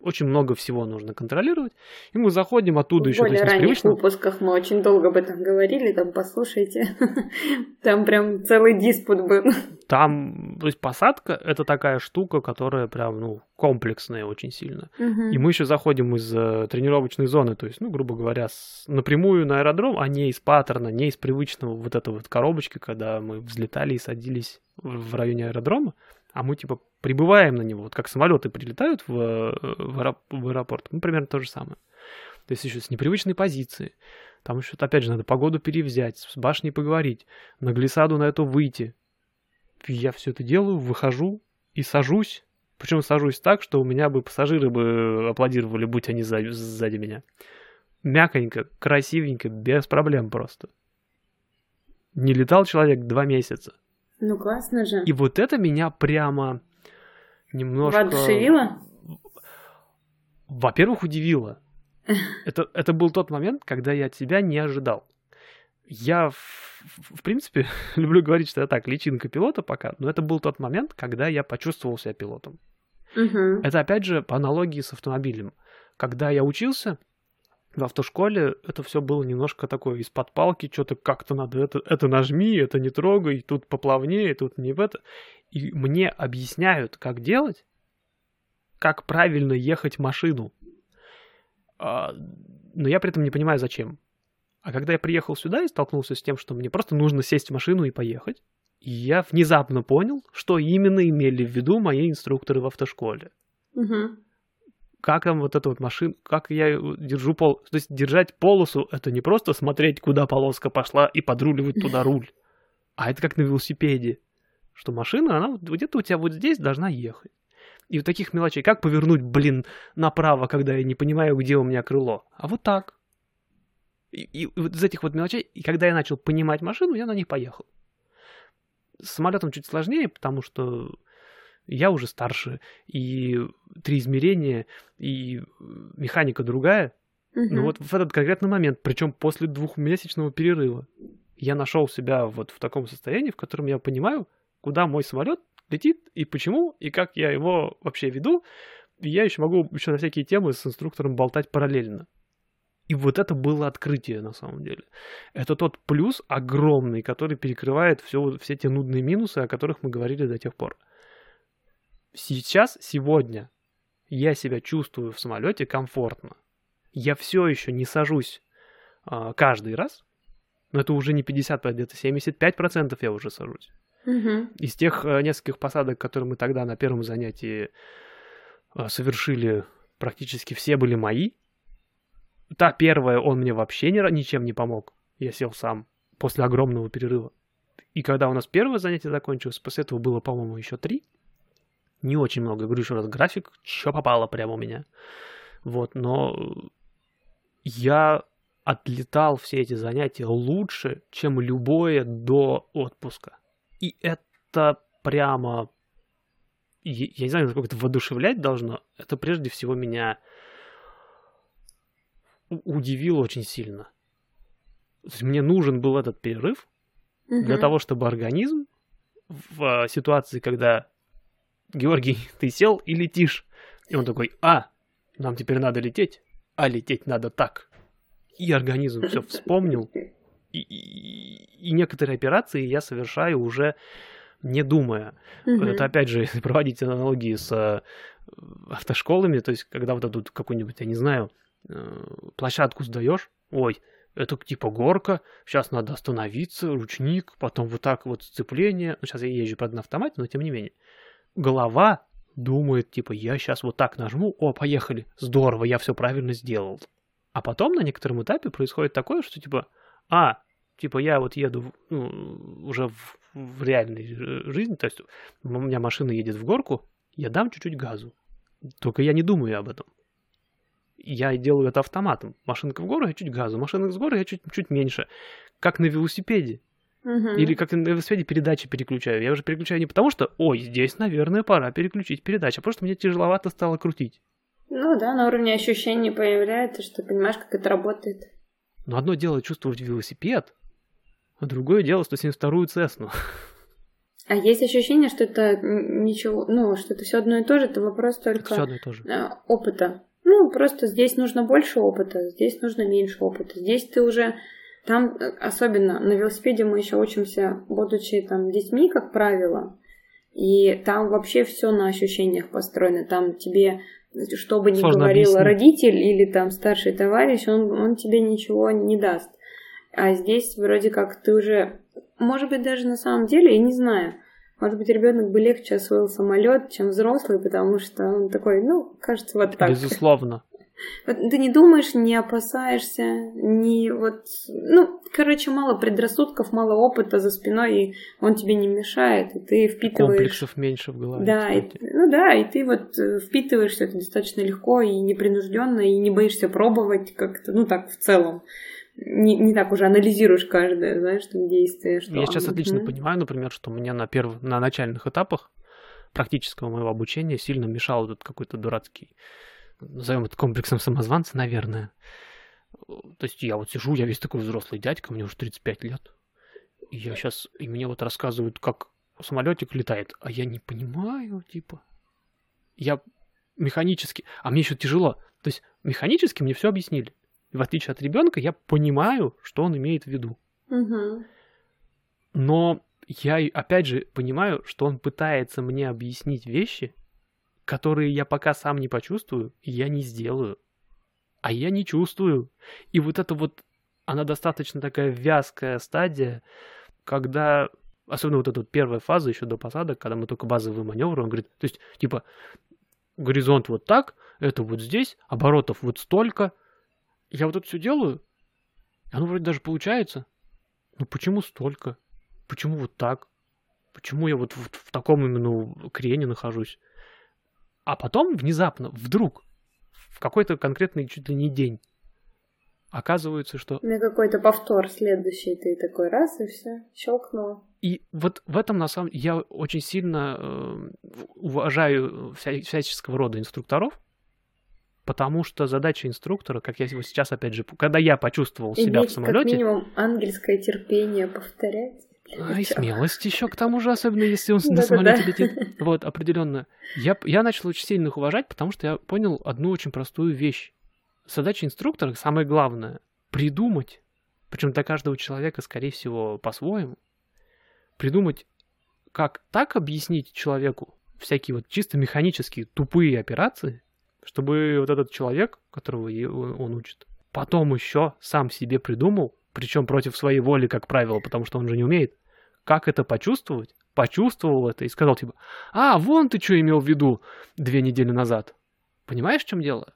очень много всего нужно контролировать, и мы заходим оттуда в еще. В более ранних привычно... выпусках мы очень долго об этом говорили, там послушайте, [laughs] там прям целый диспут был. Там, то есть посадка — это такая штука, которая прям, ну, комплексная очень сильно. Угу. И мы еще заходим из э, тренировочной зоны, то есть, ну, грубо говоря, с, напрямую на аэродром, а не из паттерна, не из привычного вот этой вот коробочки, когда мы взлетали и садились в районе аэродрома, а мы типа прибываем на него, вот как самолеты прилетают в, в, в аэропорт, ну, примерно то же самое. То есть еще с непривычной позиции. Там еще, опять же, надо погоду перевзять, с башней поговорить, на глиссаду на эту выйти. Я все это делаю, выхожу и сажусь. Причем сажусь так, что у меня бы пассажиры бы аплодировали, будь они сзади, сзади меня. Мяконько, красивенько, без проблем просто. Не летал человек два месяца. Ну, классно же. И вот это меня прямо немножко... Воодушевило? Во-первых, удивило. [laughs] Это, это был тот момент, когда я от себя не ожидал. Я, в, в принципе, [laughs] люблю говорить, что я так, личинка пилота пока, но это был тот момент, когда я почувствовал себя пилотом. Угу. Это, опять же, по аналогии с автомобилем. Когда я учился в автошколе, это все было немножко такое из-под палки, что-то как-то надо, это, это нажми, это не трогай, тут поплавнее, тут не в это. И мне объясняют, как делать, как правильно ехать машину. А, но я при этом не понимаю, зачем. А когда я приехал сюда и столкнулся с тем, что мне просто нужно сесть в машину и поехать, я внезапно понял, что именно имели в виду мои инструкторы в автошколе. Угу. Как там вот эта вот машина, как я держу пол... То есть держать полосу — это не просто смотреть, куда полоска пошла и подруливать туда руль, а это как на велосипеде, что машина, она где-то у тебя вот здесь должна ехать. И вот таких мелочей, как повернуть, блин, направо, когда я не понимаю, где у меня крыло. А вот так. И, и вот из этих вот мелочей, и когда я начал понимать машину, я на них поехал. С самолетом чуть сложнее, потому что я уже старше, и три измерения, и механика другая. Угу. Но вот в этот конкретный момент, причем после двухмесячного перерыва, я нашел себя вот в таком состоянии, в котором я понимаю, куда мой самолет летит, и почему, и как я его вообще веду. И я еще могу еще на всякие темы с инструктором болтать параллельно. И вот это было открытие на самом деле. Это тот плюс огромный, который перекрывает все, все те нудные минусы, о которых мы говорили до тех пор. Сейчас, сегодня, я себя чувствую в самолете комфортно. Я все еще не сажусь а, каждый раз, но это уже не 50, где-то 75% я уже сажусь. Угу. Из тех э, нескольких посадок, которые мы тогда на первом занятии э, совершили, практически все были мои. Та первая, он мне вообще ни, ничем не помог. Я сел сам после огромного перерыва. И когда у нас первое занятие закончилось, после этого было, по-моему, еще три. Не очень много. Я говорю еще раз, график, что попало прямо у меня. Вот, но я отлетал все эти занятия лучше, чем любое до отпуска. И это прямо... Я не знаю, насколько это воодушевлять должно. Это прежде всего меня удивило очень сильно. То есть мне нужен был этот перерыв угу. для того, чтобы организм в ситуации, когда Георгий, [laughs] ты сел и летишь, и он такой, а, нам теперь надо лететь, а лететь надо так. И организм все вспомнил, и, и, и некоторые операции я совершаю уже не думая. Мгм. Это опять же, [laughs] если проводить аналогии с э, автошколами, то есть когда вот тут какую-нибудь, я не знаю, э, площадку сдаешь, ой, это типа горка, сейчас надо остановиться, ручник, потом вот так вот сцепление. Ну, сейчас я езжу, правда, на автомате, но тем не менее. Голова думает, типа, я сейчас вот так нажму, о, поехали, здорово, я все правильно сделал. А потом на некотором этапе происходит такое, что типа, а, типа я вот еду ну, уже в, в реальной жи- жизни, то есть у меня машина едет в горку, я дам чуть-чуть газу. Только я не думаю об этом. Я делаю это автоматом. Машинка в гору, я чуть газу. Машинка с горы, я чуть, чуть меньше. Как на велосипеде. Мгм. Или как на велосипеде передачи переключаю. Я уже переключаю не потому, что, ой, здесь, наверное, пора переключить передачу, а просто мне тяжеловато стало крутить. Ну да, на уровне ощущений появляется, что понимаешь, как это работает. Но одно дело чувствовать велосипед, а другое дело 172-ю Цесну. А есть ощущение, что это ничего, ну, что это все одно и то же, это вопрос только Все одно и то же. э, опыта. Ну, просто здесь нужно больше опыта, здесь нужно меньше опыта. Здесь ты уже там, э, особенно на велосипеде мы еще учимся, будучи там детьми, как правило, и там вообще все на ощущениях построено. Там тебе, что бы ни Сложно говорил объяснить. родитель или там старший товарищ, он, он тебе ничего не даст. А здесь вроде как ты уже, может быть, даже на самом деле, я не знаю, может быть, ребенок бы легче освоил самолет, чем взрослый, потому что он такой, ну, кажется, вот так. Безусловно. Ты не думаешь, не опасаешься, не вот... Ну, короче, мало предрассудков, мало опыта за спиной, и он тебе не мешает, и ты впитываешь... Комплексов меньше в голове. Да, и, ну да, и ты вот э, впитываешь все это достаточно легко и непринужденно, и не боишься пробовать как-то, ну так, в целом. не, не так уже анализируешь каждое, знаешь, там действие. Что Я сейчас отлично Мгм. понимаю, например, что мне на первых, на начальных этапах практического моего обучения сильно мешал этот какой-то дурацкий, назовем это комплексом самозванца, наверное. То есть я вот сижу, я весь такой взрослый дядька, мне уже 35 лет. И я сейчас, и мне вот рассказывают, как самолетик летает, а я не понимаю, типа. Я механически, а мне еще тяжело. То есть механически мне все объяснили. И в отличие от ребенка, я понимаю, что он имеет в виду. Но я, опять же, понимаю, что он пытается мне объяснить вещи, которые я пока сам не почувствую, я не сделаю. А я не чувствую. И вот это вот, она достаточно такая вязкая стадия, когда, особенно вот эта вот первая фаза еще до посадок, когда мы только базовые маневры, он говорит, то есть, типа, горизонт вот так, это вот здесь, оборотов вот столько. Я вот это все делаю, и оно вроде даже получается. Ну почему столько? Почему вот так? Почему я вот в, в таком именно крене нахожусь? А потом внезапно, вдруг, в какой-то конкретный чуть ли не день, оказывается, что... На какой-то повтор следующий ты такой раз и все, щелкнуло. И вот в этом, на самом я очень сильно э, уважаю вся, всяческого рода инструкторов, потому что задача инструктора, как я его сейчас, опять же, когда я почувствовал себя в Иметь как самолете, минимум ангельское терпение повторять. А, и смелость еще к тому же, особенно если он на самолете летит. Вот, определенно. Я, я начал очень сильно их уважать, потому что я понял одну очень простую вещь. Задача инструктора, самое главное, придумать, причем для каждого человека, скорее всего, по-своему, придумать, как так объяснить человеку всякие вот чисто механические тупые операции, чтобы вот этот человек, которого он учит, потом еще сам себе придумал, причем против своей воли, как правило, потому что он же не умеет, как это почувствовать, почувствовал это и сказал типа, а, вон ты что имел в виду две недели назад. Понимаешь, в чем дело?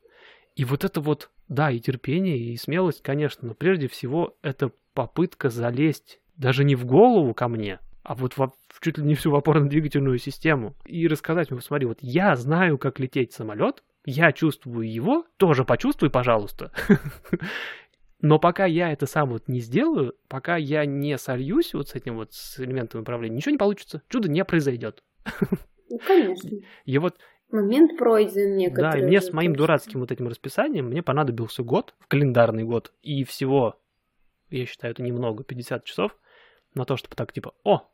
И вот это вот, да, и терпение, и смелость, конечно, но прежде всего это попытка залезть даже не в голову ко мне, а вот во- в чуть ли не всю опорно-двигательную систему и рассказать мне, посмотри, вот я знаю, как лететь самолет, я чувствую его, тоже почувствуй, пожалуйста. [laughs] Но пока я это сам вот не сделаю, пока я не сольюсь вот с этим вот с элементом управления, ничего не получится. Чудо не произойдет. Ну, конечно. И вот Момент пройден да, некоторые. и мне с моим дурацким вот этим расписанием мне понадобился год, календарный год, и всего, я считаю, это немного, 50 часов на то, чтобы так типа, о,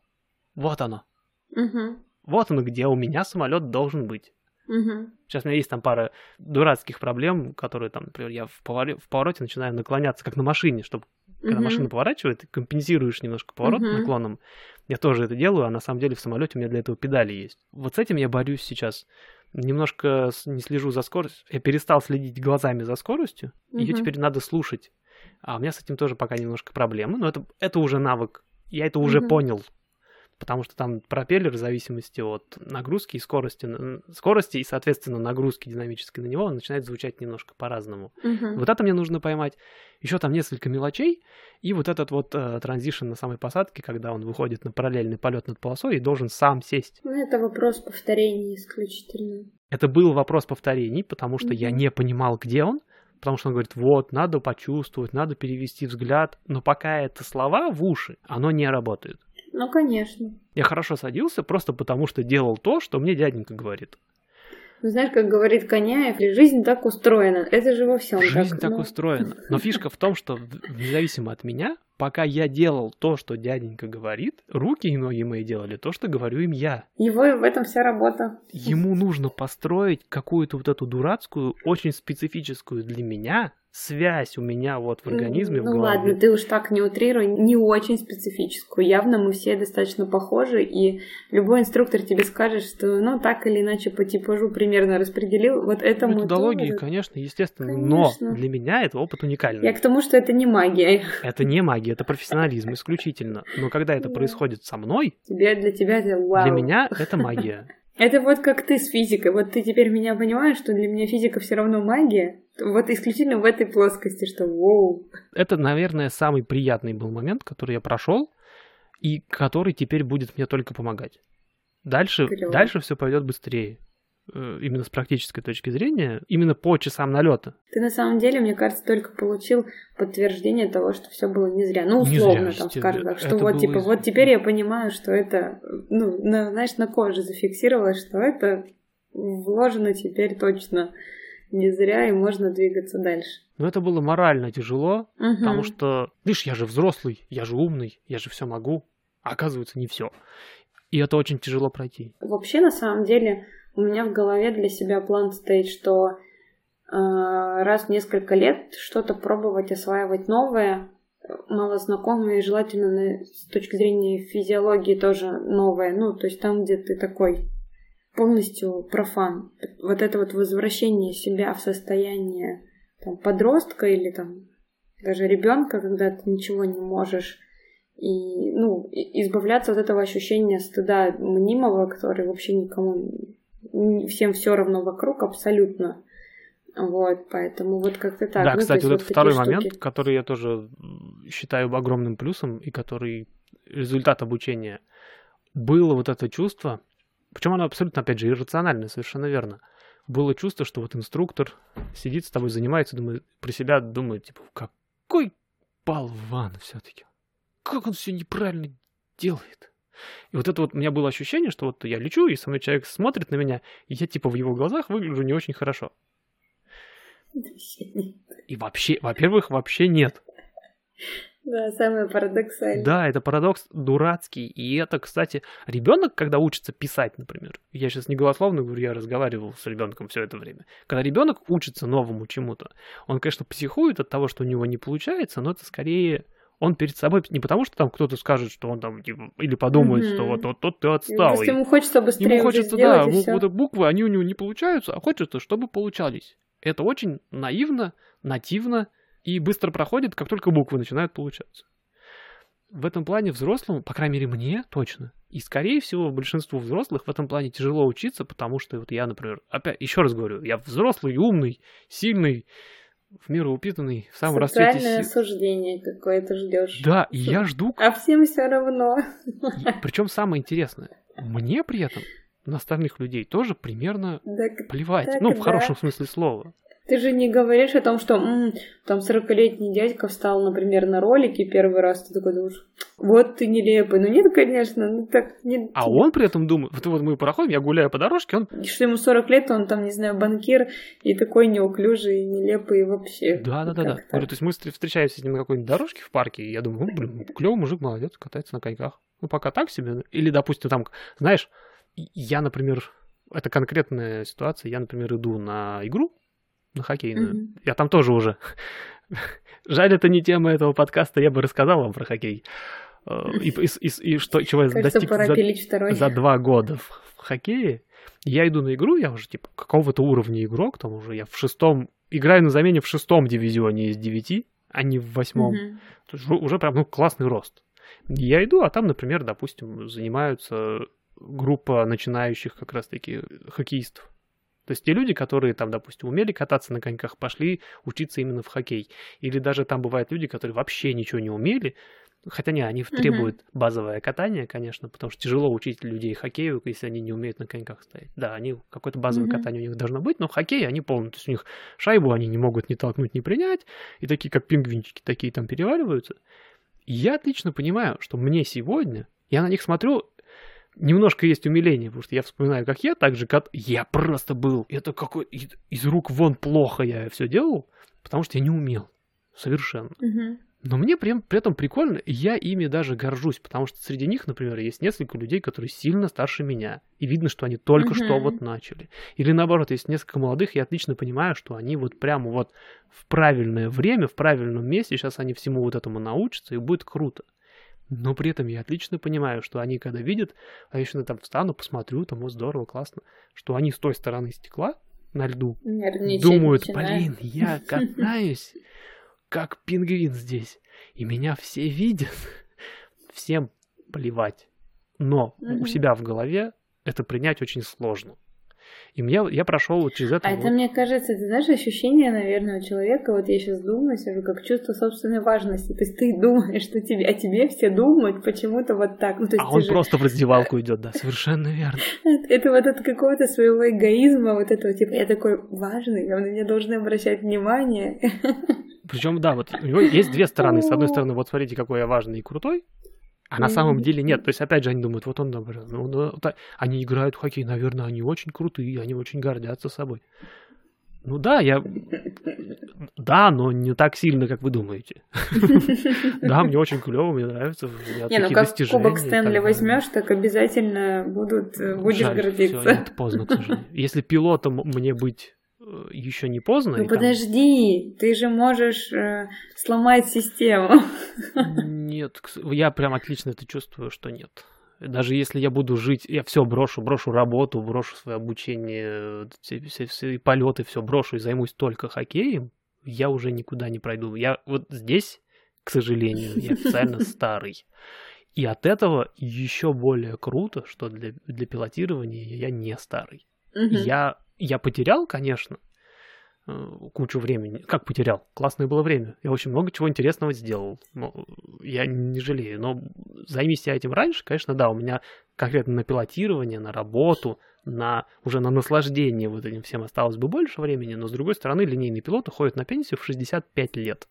вот оно, Мгм. вот оно, где у меня самолет должен быть. Мгм. Сейчас у меня есть там пара дурацких проблем, которые там, например, я в, поворе- в повороте начинаю наклоняться, как на машине, чтобы когда машина поворачивает, ты компенсируешь немножко поворот Мгм. наклоном. Я тоже это делаю, а на самом деле в самолете у меня для этого педали есть. Вот с этим я борюсь сейчас. Немножко не слежу за скоростью. Я перестал следить глазами за скоростью. Ее Мгм. теперь надо слушать. А у меня с этим тоже пока немножко проблемы. Но это, это уже навык. Я это уже Мгм. понял. Потому что там пропеллер в зависимости от нагрузки и скорости, скорости и, соответственно, нагрузки динамической на него, он начинает звучать немножко по-разному. Мгм. Вот это мне нужно поймать. Еще там несколько мелочей. И вот этот вот э, транзишн на самой посадке, когда он выходит на параллельный полет над полосой и должен сам сесть. Ну, это вопрос повторений исключительно. Это был вопрос повторений, потому что я Мгм. не понимал, где он. Потому что он говорит, вот, надо почувствовать, надо перевести взгляд. Но пока это слова в уши, оно не работает. Ну, конечно. Я хорошо садился просто потому, что делал то, что мне дяденька говорит. Ну, знаешь, как говорит Коняев, жизнь так устроена. Это же во всем Жизнь так. так ну. устроена. Но фишка в том, что независимо от меня, пока я делал то, что дяденька говорит, руки и ноги мои делали то, что говорю им я. Его в этом вся работа. Ему нужно построить какую-то вот эту дурацкую, очень специфическую для меня связь у меня вот в организме, в Ну голове. ладно, ты уж так не утрируй, не очень специфическую. Явно мы все достаточно похожи, и любой инструктор тебе скажет, что ну так или иначе по типажу примерно распределил. Вот это мой Методологии, тоже. конечно, естественно, Конечно. но для меня это опыт уникальный. Я к тому, что это не магия. Это не магия, это профессионализм исключительно. Но когда это происходит со мной, Тебе для тебя это вау. для меня это магия. Это вот как ты с физикой. Вот ты теперь меня понимаешь, что для меня физика все равно магия. Вот исключительно в этой плоскости, что воу. Это, наверное, самый приятный был момент, который я прошел, и который теперь будет мне только помогать. Дальше, дальше все пойдет быстрее. Э, именно с практической точки зрения, именно по часам налета. Ты на самом деле, мне кажется, только получил подтверждение того, что все было не зря. Ну, условно, не зря, там, скажем так, что вот, типа, из- вот теперь я понимаю, что это, ну, на- знаешь, на коже зафиксировалось, что это вложено теперь точно не зря, и можно двигаться дальше. Но это было морально тяжело, Мгм. потому что, видишь, я же взрослый, я же умный, я же все могу, а оказывается не все. И это очень тяжело пройти. Вообще, на самом деле, у меня в голове для себя план стоит, что э, раз в несколько лет что-то пробовать, осваивать новое, малознакомое, и желательно с точки зрения физиологии тоже новое. Ну, то есть там, где ты такой полностью профан. Вот это вот возвращение себя в состояние там, подростка или там даже ребенка, когда ты ничего не можешь и, ну, избавляться от этого ощущения стыда мнимого, который вообще никому, всем все равно вокруг абсолютно. Вот, поэтому вот как-то так. да, Ну, кстати, вот это такие второй штуки. момент, который я тоже считаю огромным плюсом, и который результат обучения. Было вот это чувство, причем оно абсолютно, опять же, иррациональное, совершенно верно. Было чувство, что вот инструктор сидит с тобой, занимается, думает, про себя думает, типа, какой болван все-таки. Как он все неправильно делает. И вот это вот у меня было ощущение, что вот я лечу, и со мной человек смотрит на меня, и я типа в его глазах выгляжу не очень хорошо. И вообще, во-первых, вообще нет. Да, самое парадоксальное. Да, это парадокс дурацкий. И это, кстати, ребенок, когда учится писать, например, я сейчас не голословно говорю, я разговаривал с ребенком все это время. Когда ребенок учится новому чему-то, он, конечно, психует от того, что у него не получается, но это скорее он перед собой не потому, что там кто-то скажет, что он там типа, или подумает, Мгм. что вот вот тот ты отстал. Просто ему хочется быстрее Ему хочется, да, всё. вот буквы, они у него не получаются, а хочется, чтобы получались. Это очень наивно, нативно и быстро проходит, как только буквы начинают получаться. В этом плане взрослому, по крайней мере мне точно, и скорее всего большинству взрослых в этом плане тяжело учиться, потому что вот я, например, опять еще раз говорю, я взрослый, умный, сильный, в меру упитанный, в самом расцвете Социальное сил. осуждение какое-то ждешь. Да, и я жду А всем все равно. Причем самое интересное, мне при этом на остальных людей тоже примерно Да, плевать. Так, ну, в да. хорошем смысле слова. Ты же не говоришь о том, что м, там 40-летний дядька встал, например, на ролике первый раз, ты такой думаешь, вот ты нелепый. Ну нет, конечно, ну так не... А он при этом думает, вот, вот мы проходим, я гуляю по дорожке, он, Что ему 40 лет, он там, не знаю, банкир и такой неуклюжий, и нелепый вообще. Как Говорю, так? то есть мы встр- встречаемся с ним на какой-нибудь дорожке в парке, и я думаю, ну, блин, клевый мужик, молодец, катается на коньках. Ну, пока так себе. Или, допустим, там, знаешь, я, например, это конкретная ситуация, я, например, иду на игру, на хоккейную. Мгм. Я там тоже уже. [laughs] Жаль, это не тема этого подкаста, я бы рассказал вам про хоккей. Э, И, и- и- и что, чего я Кажется, достиг за- за два года в, в хоккее. Я иду на игру, я уже типа какого-то уровня игрок, там уже я в шестом, играю на замене в шестом дивизионе из девяти, а не в восьмом. Мгм. То есть уже- уже прям ну, классный рост. Я иду, а там, например, допустим, занимаются группа начинающих как раз-таки хоккеистов. То есть те люди, которые там, допустим, умели кататься на коньках, пошли учиться именно в хоккей. Или даже там бывают люди, которые вообще ничего не умели, хотя не, они требуют базовое катание, конечно, потому что тяжело учить людей хоккею, если они не умеют на коньках стоять. Да, они какое-то базовое Мгм. катание у них должно быть, но в хоккее они полные. То есть у них шайбу они не могут ни толкнуть, ни принять, и такие, как пингвинчики, такие там переваливаются. И я отлично понимаю, что мне сегодня, я на них смотрю, немножко есть умиление, потому что я вспоминаю, как я так же, как я просто был, это какой из, рук вон плохо я все делал, потому что я не умел совершенно. Мгм. Но мне при, при этом прикольно, и я ими даже горжусь, потому что среди них, например, есть несколько людей, которые сильно старше меня, и видно, что они только Мгм. что вот начали. Или наоборот, есть несколько молодых, я отлично понимаю, что они вот прямо вот в правильное время, в правильном месте, сейчас они всему вот этому научатся, и будет круто. Но при этом я отлично понимаю, что они когда видят, а я еще там встану, посмотрю, там, вот здорово, классно, что они с той стороны стекла на льду Нервничать думают, блин, я [laughs] катаюсь, как пингвин здесь, и меня все видят, [laughs] всем плевать. Но у себя в голове это принять очень сложно. И мне, я прошел вот через это. А вот. это, мне кажется, ты знаешь, ощущение, наверное, у человека, вот я сейчас думаю, сижу, как чувство собственной важности. То есть ты думаешь, что тебе, о тебе все думают почему-то вот так. Ну, то есть а он же... просто в раздевалку идет, да, совершенно верно. [laughs] Это вот от какого-то своего эгоизма, вот этого, типа, я такой важный, на меня должны обращать внимание. [laughs] Причем, да, вот у него есть две стороны. С одной стороны, вот смотрите, какой я важный и крутой, а на самом деле нет. То есть, опять же, они думают, вот он, наоборот, ну, ну, они играют в хоккей, наверное, они очень крутые, они очень гордятся собой. Ну да, я... Да, но не так сильно, как вы думаете. [laughs] Да, мне очень клево, мне нравится. Не, ну как кубок Стэнли возьмешь, так обязательно будут, будешь гордиться. Это поздно, к сожалению. Если пилотом мне быть еще не поздно. Ну подожди, там... ты же можешь э, сломать систему. Нет, я прям отлично это чувствую, что нет. Даже если я буду жить, я все брошу, брошу работу, брошу свое обучение, все, все, все полеты, все брошу и займусь только хоккеем, я уже никуда не пройду. Я вот здесь, к сожалению, я официально [laughs] старый. И от этого еще более круто, что для, для пилотирования я не старый. Я я потерял, конечно, э, кучу времени. Как потерял? Классное было время. Я очень много чего интересного сделал. Но я не жалею. Но займись я этим раньше, конечно, да, у меня конкретно на пилотирование, на работу, на уже на наслаждение вот этим всем осталось бы больше времени, но с другой стороны, линейный пилот уходит на пенсию в 65 лет.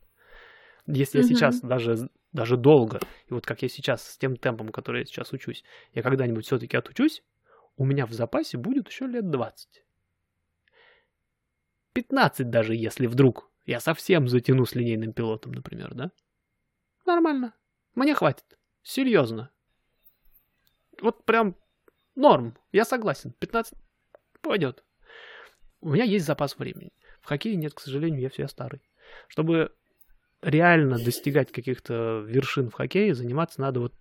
Если mm-hmm. я сейчас даже, даже долго, и вот как я сейчас с тем темпом, который я сейчас учусь, я когда-нибудь все-таки отучусь, у меня в запасе будет еще лет 20. 15 даже, если вдруг я совсем затяну с линейным пилотом, например, да? Нормально. Мне хватит. Серьезно. Вот прям норм. Я согласен. 15 пойдет. У меня есть запас времени. В хоккее нет, к сожалению, я все старый. Чтобы реально достигать каких-то вершин в хоккее, заниматься надо вот...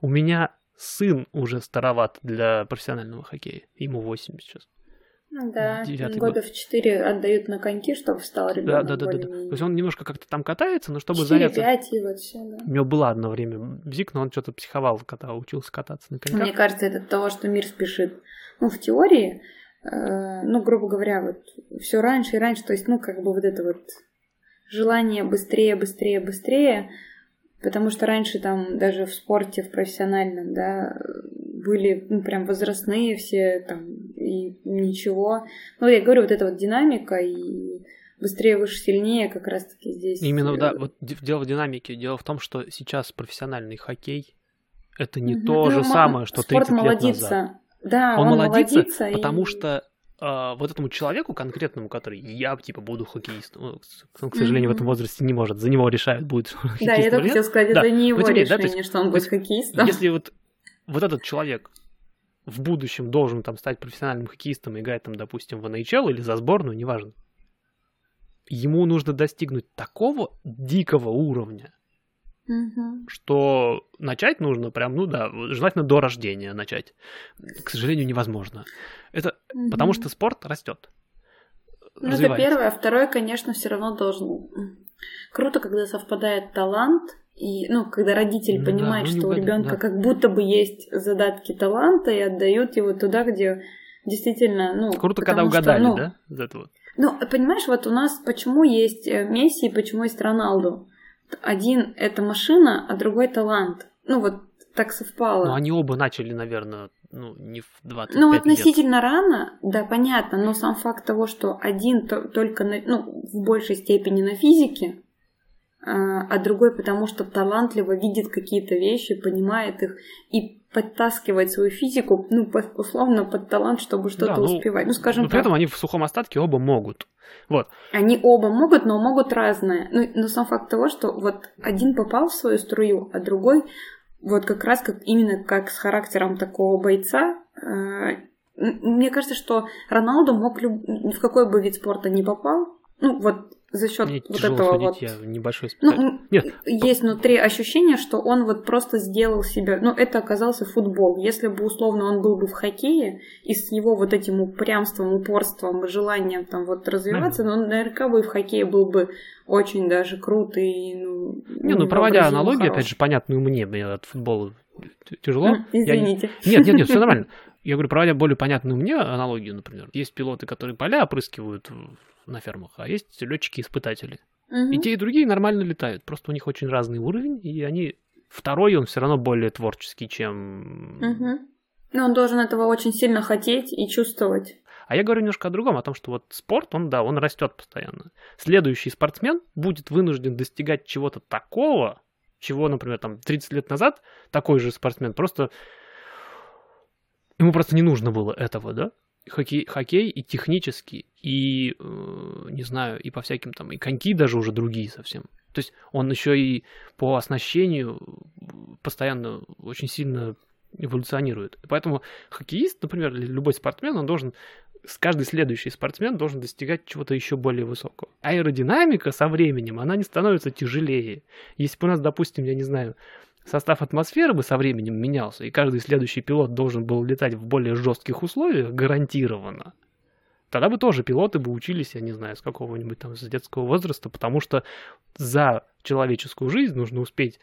У меня сын уже староват для профессионального хоккея. Ему 8 сейчас. Ну да, года год. в 4 отдают на коньки, чтобы встал ребенок. Да, да, да, да. То есть он немножко как-то там катается, но чтобы 4, заняться... 5 и вот все, да. У него было одно время бзик, но он что-то психовал, когда учился кататься на коньках. Мне кажется, это от того, что мир спешит. Ну, в теории, э, ну, грубо говоря, вот все раньше и раньше, то есть, ну, как бы вот это вот желание быстрее, быстрее, быстрее, потому что раньше там даже в спорте, в профессиональном, да, были ну, прям возрастные все там и ничего. Ну, я говорю, вот эта вот динамика и быстрее, выше, сильнее как раз-таки здесь. Именно, да, вот дело в динамике. Дело в том, что сейчас профессиональный хоккей это не то ну, же самое, что 30 молодится. лет назад. Да, он, он молодится, молодится потому и... что э, вот этому человеку конкретному, который я типа буду хоккеистом, он, ну, к сожалению, mm-hmm. в этом возрасте не может, за него решают, будет [laughs] Да, я только хотела сказать, да. это не его ну, решение, да, есть, что он будет хоккеистом. Если вот вот этот человек в будущем должен там стать профессиональным хоккеистом и играть там, допустим, в NHL или за сборную, неважно. Ему нужно достигнуть такого дикого уровня, угу. что начать нужно прям, ну да, желательно до рождения начать. К сожалению, невозможно. Это угу. потому что спорт растет. Ну, это первое. А второе, конечно, все равно должен... Круто, когда совпадает талант и, ну, когда родитель ну, понимает, да, ну, что у ребенка да. как будто бы есть задатки таланта и отдают его туда, где действительно, ну... Круто, когда угадали, что, ну, да? За это вот. Ну, понимаешь, вот у нас почему есть э, Месси и почему есть Роналду? Один это машина, а другой талант. Ну, вот так совпало. Ну, они оба начали, наверное, ну, не в 25 Ну, относительно лет. рано, да, понятно, но сам факт того, что один то, только, на, ну, в большей степени на физике, а, а другой потому что талантливо видит какие-то вещи, понимает их и подтаскивает свою физику, ну, условно, под талант, чтобы что-то да, ну, успевать. Ну, скажем но при так. этом они в сухом остатке оба могут. Вот. Они оба могут, но могут разное. Ну, но сам факт того, что вот один попал в свою струю, а другой вот как раз как именно как с характером такого бойца. Э, мне кажется, что Роналду мог люб... в какой бы вид спорта не попал, ну вот за счет Мне вот этого судить, вот. Я небольшой ну, Нет. Есть внутри ощущение, что он вот просто сделал себя. Ну, это оказался футбол. Если бы условно он был бы в хоккее и с его вот этим упрямством, упорством, желанием там вот развиваться, mm. но он наверняка бы в хоккее был бы очень даже крут и ну. Не, ну проводя аналогию, хорош. опять же, понятную мне, мне от футбола тяжело. Извините. Я... Нет, нет, нет, все [laughs] нормально. Я говорю, проводя более понятную мне аналогию, например. Есть пилоты, которые поля опрыскивают на фермах, а есть летчики-испытатели. Мгм. И те, и другие нормально летают. Просто у них очень разный уровень, и они... Второй, он все равно более творческий, чем... Мгм. Ну, он должен этого очень сильно хотеть и чувствовать. А я говорю немножко о другом, о том, что вот спорт, он, да, он растет постоянно. Следующий спортсмен будет вынужден достигать чего-то такого, чего, например, там 30 лет назад такой же спортсмен просто... Ему просто не нужно было этого, да? Хоккей, хоккей и технически, и, э, не знаю, и по всяким там, и коньки даже уже другие совсем. То есть он еще и по оснащению э, постоянно очень сильно эволюционирует. Поэтому хоккеист, например, или любой спортсмен, он должен каждый следующий спортсмен должен достигать чего-то еще более высокого. Аэродинамика со временем, она не становится тяжелее. Если бы у нас, допустим, я не знаю, состав атмосферы бы со временем менялся, и каждый следующий пилот должен был летать в более жестких условиях, гарантированно, тогда бы тоже пилоты бы учились, я не знаю, с какого-нибудь там, с детского возраста, потому что за человеческую жизнь нужно успеть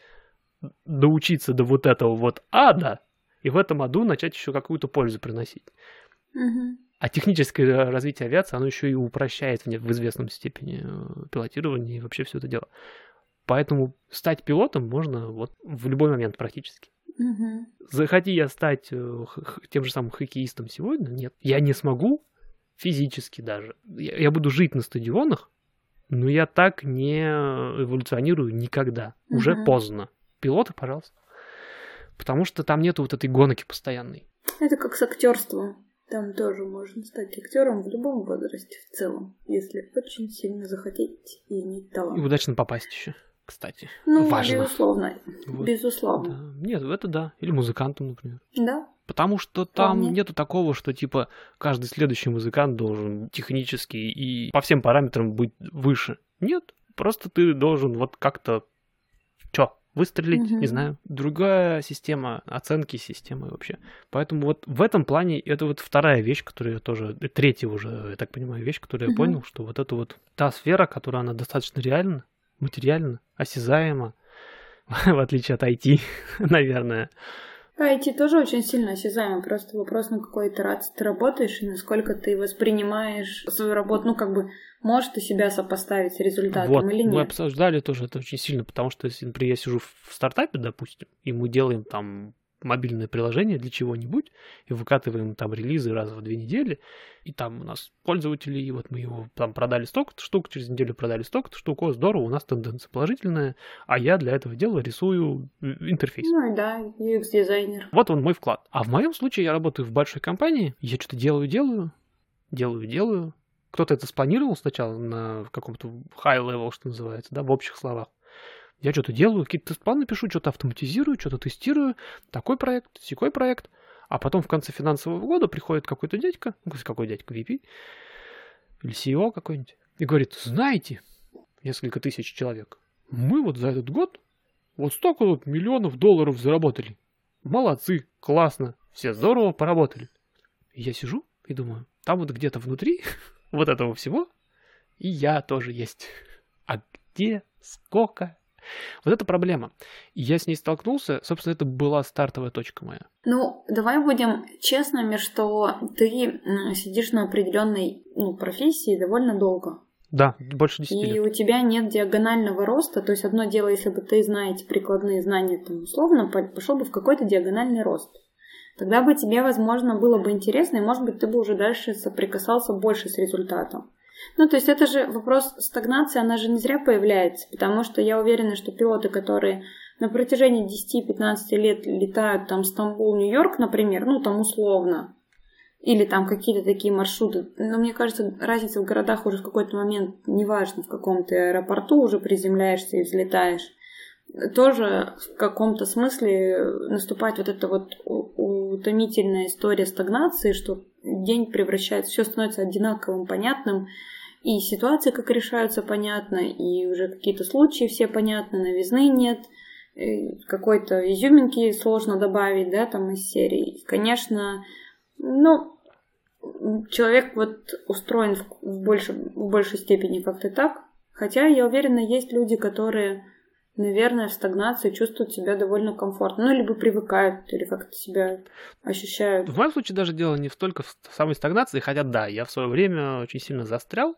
доучиться до вот этого вот ада, и в этом аду начать еще какую-то пользу приносить. Мгм. А техническое развитие авиации, оно еще и упрощает в известном степени э, пилотирование и вообще все это дело. Поэтому стать пилотом можно вот в любой момент практически. Мгм. Захоти я стать э, тем же самым хоккеистом сегодня, нет. Я не смогу физически даже. Я, я буду жить на стадионах, но я так не эволюционирую никогда. Уже Мгм. поздно. Пилоты, пожалуйста. Потому что там нету вот этой гонки постоянной. Это как с актерством. Там тоже можно стать актером в любом возрасте в целом, если очень сильно захотеть и иметь И талант. удачно попасть еще, кстати. Ну, Важно. безусловно. Вот. Безусловно. Да. Нет, это да. Или музыкантом, например. Да. Потому что там Вполне. нету такого, что типа каждый следующий музыкант должен технически и по всем параметрам быть выше. Нет, просто ты должен вот как-то чё, выстрелить, Мгм. не знаю. Другая система оценки системы вообще. Поэтому вот в этом плане это вот вторая вещь, которую я тоже, третья уже, я так понимаю, вещь, которую я Мгм. понял, что вот это вот та сфера, которая она достаточно реальна, материальна, осязаема, [laughs] в отличие от IT, [laughs] наверное. А IT тоже очень сильно осязаемо. Просто вопрос, на какой итерации ты работаешь и насколько ты воспринимаешь свою работу. Ну, как бы, можешь ты себя сопоставить с результатом Вот, или мы нет. обсуждали тоже это очень сильно, потому что, если, например, я сижу в стартапе, допустим, и мы делаем там мобильное приложение для чего-нибудь, и выкатываем там релизы раз в две недели, и там у нас пользователи, и вот мы его там продали столько-то штук, через неделю продали столько-то штук, о, здорово, у нас тенденция положительная, а я для этого дела рисую э, интерфейс. Ну да, UX-дизайнер. Вот он мой вклад. А в моем случае я работаю в большой компании, я что-то делаю, делаю, делаю, делаю. Кто-то это спланировал сначала на каком-то high level, что называется, да, в общих словах. Я что-то делаю, какие-то планы пишу, что-то автоматизирую, что-то тестирую, такой проект, секой проект. А потом в конце финансового года приходит какой-то дядька, какой дядька, VP, или CEO какой-нибудь, и говорит, знаете, несколько тысяч человек, мы вот за этот год вот столько вот миллионов долларов заработали. Молодцы, классно, все здорово поработали. И я сижу и думаю, там вот где-то внутри [laughs] вот этого всего и я тоже есть. А где, сколько? Вот это проблема. И я с ней столкнулся, собственно, это была стартовая точка моя. Ну, давай будем честными, что ты сидишь на определенной ну, профессии довольно долго. Да, больше 10 И лет. у тебя нет диагонального роста. То есть одно дело, если бы ты знаете прикладные знания, там, условно, по- пошел бы в какой-то диагональный рост. Тогда бы тебе, возможно, было бы интересно, и, может быть, ты бы уже дальше соприкасался больше с результатом. Ну, то есть это же вопрос стагнации, она же не зря появляется, потому что я уверена, что пилоты, которые на протяжении 10-15 лет летают там Стамбул, Нью-Йорк, например, ну, там условно, или там какие-то такие маршруты. Но мне кажется, разница в городах уже в какой-то момент, неважно в каком ты аэропорту уже приземляешься и взлетаешь, тоже в каком-то смысле наступает вот эта вот утомительная история стагнации, что день превращается, все становится одинаковым, понятным, и ситуации, как решаются, понятно, и уже какие-то случаи все понятны, новизны нет, э, какой-то изюминки сложно добавить, да, там из серии. Конечно, ну, человек вот устроен в, больше, в большей степени как-то так. Хотя, я уверена, есть люди, которые наверное, в стагнации чувствуют себя довольно комфортно. Ну, либо привыкают, или как-то себя ощущают. В моем случае даже дело не столько в самой стагнации, хотя да, я в свое время очень сильно застрял.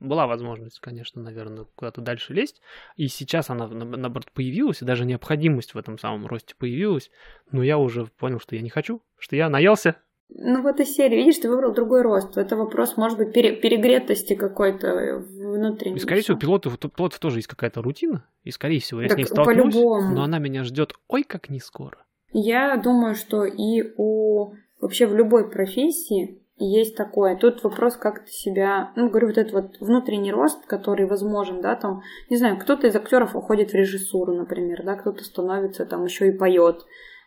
Была возможность, конечно, наверное, куда-то дальше лезть. И сейчас она, наоборот, появилась, и даже необходимость в этом самом росте появилась. Но я уже понял, что я не хочу, что я наелся, ну, в этой серии, видишь, ты выбрал другой рост. Это вопрос, может быть, пере- перегретости какой-то внутренней. И, скорее всего, пилотов, пилотов тоже есть какая-то рутина, и, скорее всего, я так с ней столкнусь, по-любому. но она меня ждет ой как не скоро. Я думаю, что и у вообще в любой профессии есть такое. Тут вопрос, как ты себя, ну, говорю, вот этот вот внутренний рост, который возможен, да, там, не знаю, кто-то из актеров уходит в режиссуру, например, да, кто-то становится там еще и поет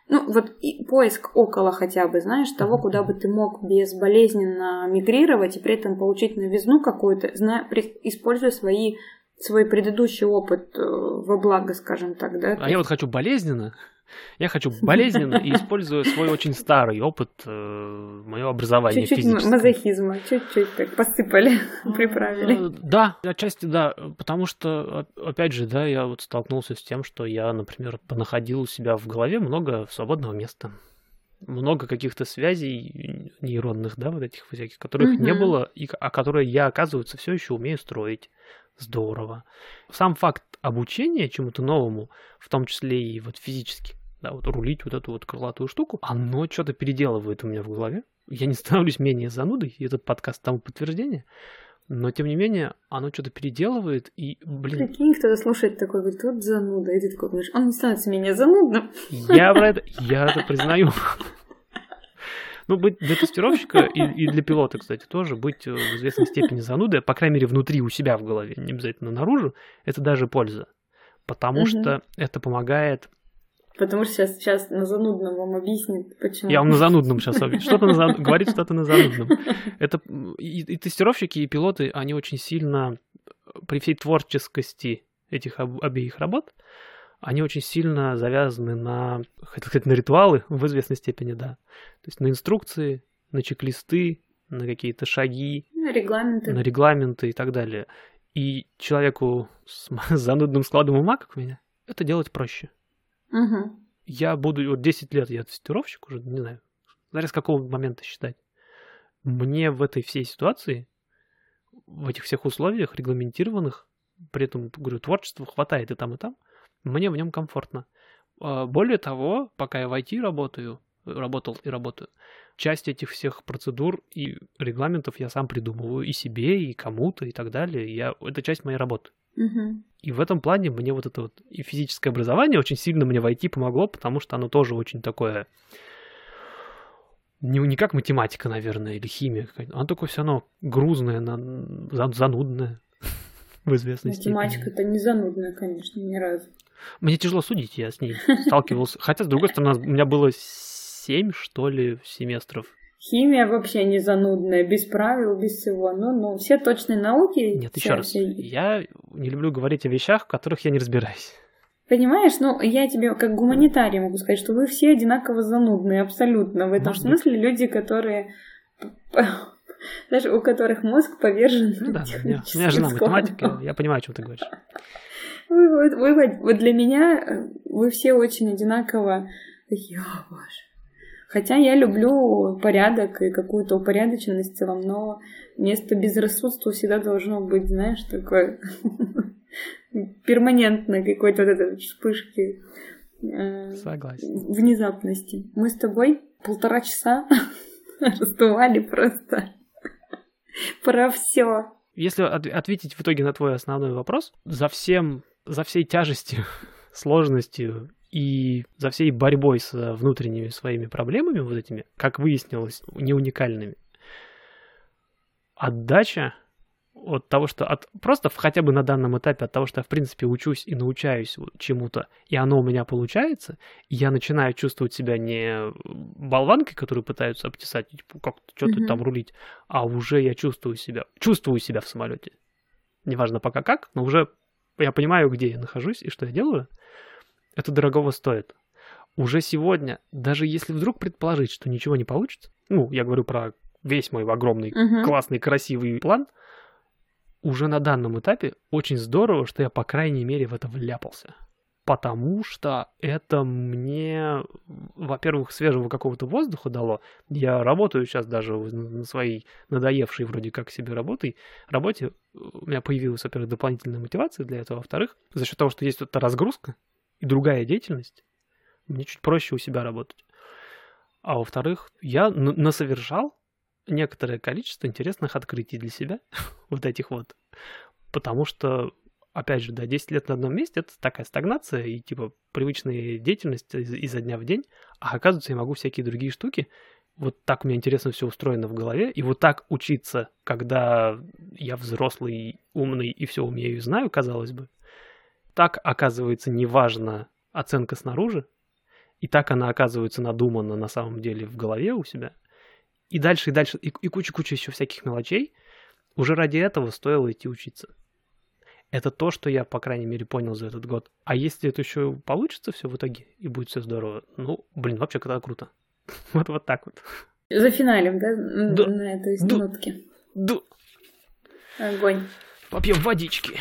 ну, вот и поиск около хотя бы, знаешь, того, куда бы ты мог безболезненно мигрировать и при этом получить новизну какую-то, зная, используя свои свой предыдущий опыт э, во благо, скажем так, да. А я вот хочу болезненно, я хочу болезненно и использую свой очень старый опыт, э, мое образование Чуть-чуть мазохизма, чуть-чуть так посыпали, [laughs] приправили. Э, да, отчасти да, потому что, опять же, да, я вот столкнулся с тем, что я, например, понаходил у себя в голове много свободного места много каких-то связей нейронных, да, вот этих всяких, которых угу. не было, и, а которые я, оказывается, все еще умею строить. Здорово. Сам факт обучения чему-то новому, в том числе и вот физически, да, вот рулить вот эту вот крылатую штуку, оно что-то переделывает у меня в голове. Я не [laughs] становлюсь менее занудой, и этот подкаст тому подтверждение. Но, тем не менее, оно что-то переделывает, и, блин... Прикинь, кто-то слушает такой, говорит, вот зануда, и ты такой думаешь, он не становится менее занудным. Я про это, я это признаю. [laughs] Ну, быть для тестировщика и, и для пилота, кстати, тоже быть в известной степени занудой, по крайней мере, внутри у себя в голове, не обязательно наружу, это даже польза. Потому угу. что это помогает Потому что сейчас, сейчас на занудном вам объяснит, почему. Я вам на занудном сейчас объясню. Что-то на зан... говорит что-то на занудном. Это и, и тестировщики, и пилоты, они очень сильно при всей творческости этих об... обеих работ, они очень сильно завязаны на, хотел сказать, на ритуалы, в известной степени, да. То есть на инструкции, на чек-листы, на какие-то шаги. На регламенты. На регламенты и так далее. И человеку с, [laughs] занудным складом ума, как у меня, это делать проще. Угу. Я буду, вот 10 лет я тестировщик уже, не знаю, смотря с какого момента считать. Мне в этой всей ситуации, в этих всех условиях регламентированных, при этом, говорю, творчества хватает и там, и там, мне в нем комфортно. А, более того, пока я в IT работаю, работал и работаю, часть этих всех процедур и регламентов я сам придумываю и себе, и кому-то, и так далее. Я, это часть моей работы. Угу. И в этом плане мне вот это вот и физическое образование очень сильно мне в IT помогло, потому что оно тоже очень такое не, не как математика, наверное, или химия. Оно такое все равно грузное, занудное [laughs] в известной Математика степени. Математика-то не занудная, конечно, ни разу. Мне тяжело судить, я с ней сталкивался. Хотя, с другой стороны, у меня было семь, что ли, семестров. Химия вообще не занудная, без правил, без всего. Ну, ну, все точные науки... Нет, еще раз, все... я не люблю говорить о вещах, в которых я не разбираюсь. Понимаешь, ну, я тебе как гуманитарий могу сказать, что вы все одинаково занудные, абсолютно. В этом Может смысле быть. люди, которые... [laughs] Даже у которых мозг повержен ну, да, меня, у меня жена математика, я понимаю, о чем ты говоришь. Вы, вы, вы, вот для меня э, вы все очень одинаково такие, о боже. Хотя я люблю порядок и какую-то упорядоченность в целом, но место безрассудства всегда должно быть, знаешь, такое [laughs] перманентной какой-то вот этой вспышки э, Согласен. внезапности. Мы с тобой полтора часа [laughs] раздували просто [laughs] про все. Если ответить в итоге на твой основной вопрос, за всем за всей тяжестью, [laughs] сложностью и за всей борьбой с внутренними своими проблемами, вот этими, как выяснилось, не уникальными, отдача от того, что от просто хотя бы на данном этапе от того, что я в принципе учусь и научаюсь чему-то, и оно у меня получается, и я начинаю чувствовать себя не болванкой, которую пытаются обтесать, типа, как что-то mm-hmm. там рулить, а уже я чувствую себя, чувствую себя в самолете. Неважно пока как, но уже я понимаю, где я нахожусь и что я делаю, это дорогого стоит. Уже сегодня, даже если вдруг предположить, что ничего не получится, ну, я говорю про весь мой огромный, uh-huh. классный, красивый план, уже на данном этапе очень здорово, что я, по крайней мере, в это вляпался. Потому что это мне, во-первых, свежего какого-то воздуха дало. Я работаю сейчас даже на своей надоевшей вроде как себе работой, работе. У меня появилась, во-первых, дополнительная мотивация для этого. Во-вторых, за счет того, что есть эта разгрузка и другая деятельность, мне чуть проще у себя работать. А во-вторых, я насовершал некоторое количество интересных открытий для себя, [laughs] вот этих вот. Потому что опять же, да, 10 лет на одном месте, это такая стагнация и, типа, привычная деятельность из- изо дня в день, а оказывается, я могу всякие другие штуки. Вот так у меня интересно все устроено в голове, и вот так учиться, когда я взрослый, умный и все умею и знаю, казалось бы, так, оказывается, неважно оценка снаружи, и так она оказывается надумана на самом деле в голове у себя. И дальше, и дальше, и, и куча-куча еще всяких мелочей. Уже ради этого стоило идти учиться. Это то, что я, по крайней мере, понял за этот год. А если это еще получится все в итоге, и будет все здорово, ну, блин, вообще когда круто. [laughs] Вот вот так вот. За финалем, да? да. На этой нотке. Да. Огонь. Попьем водички.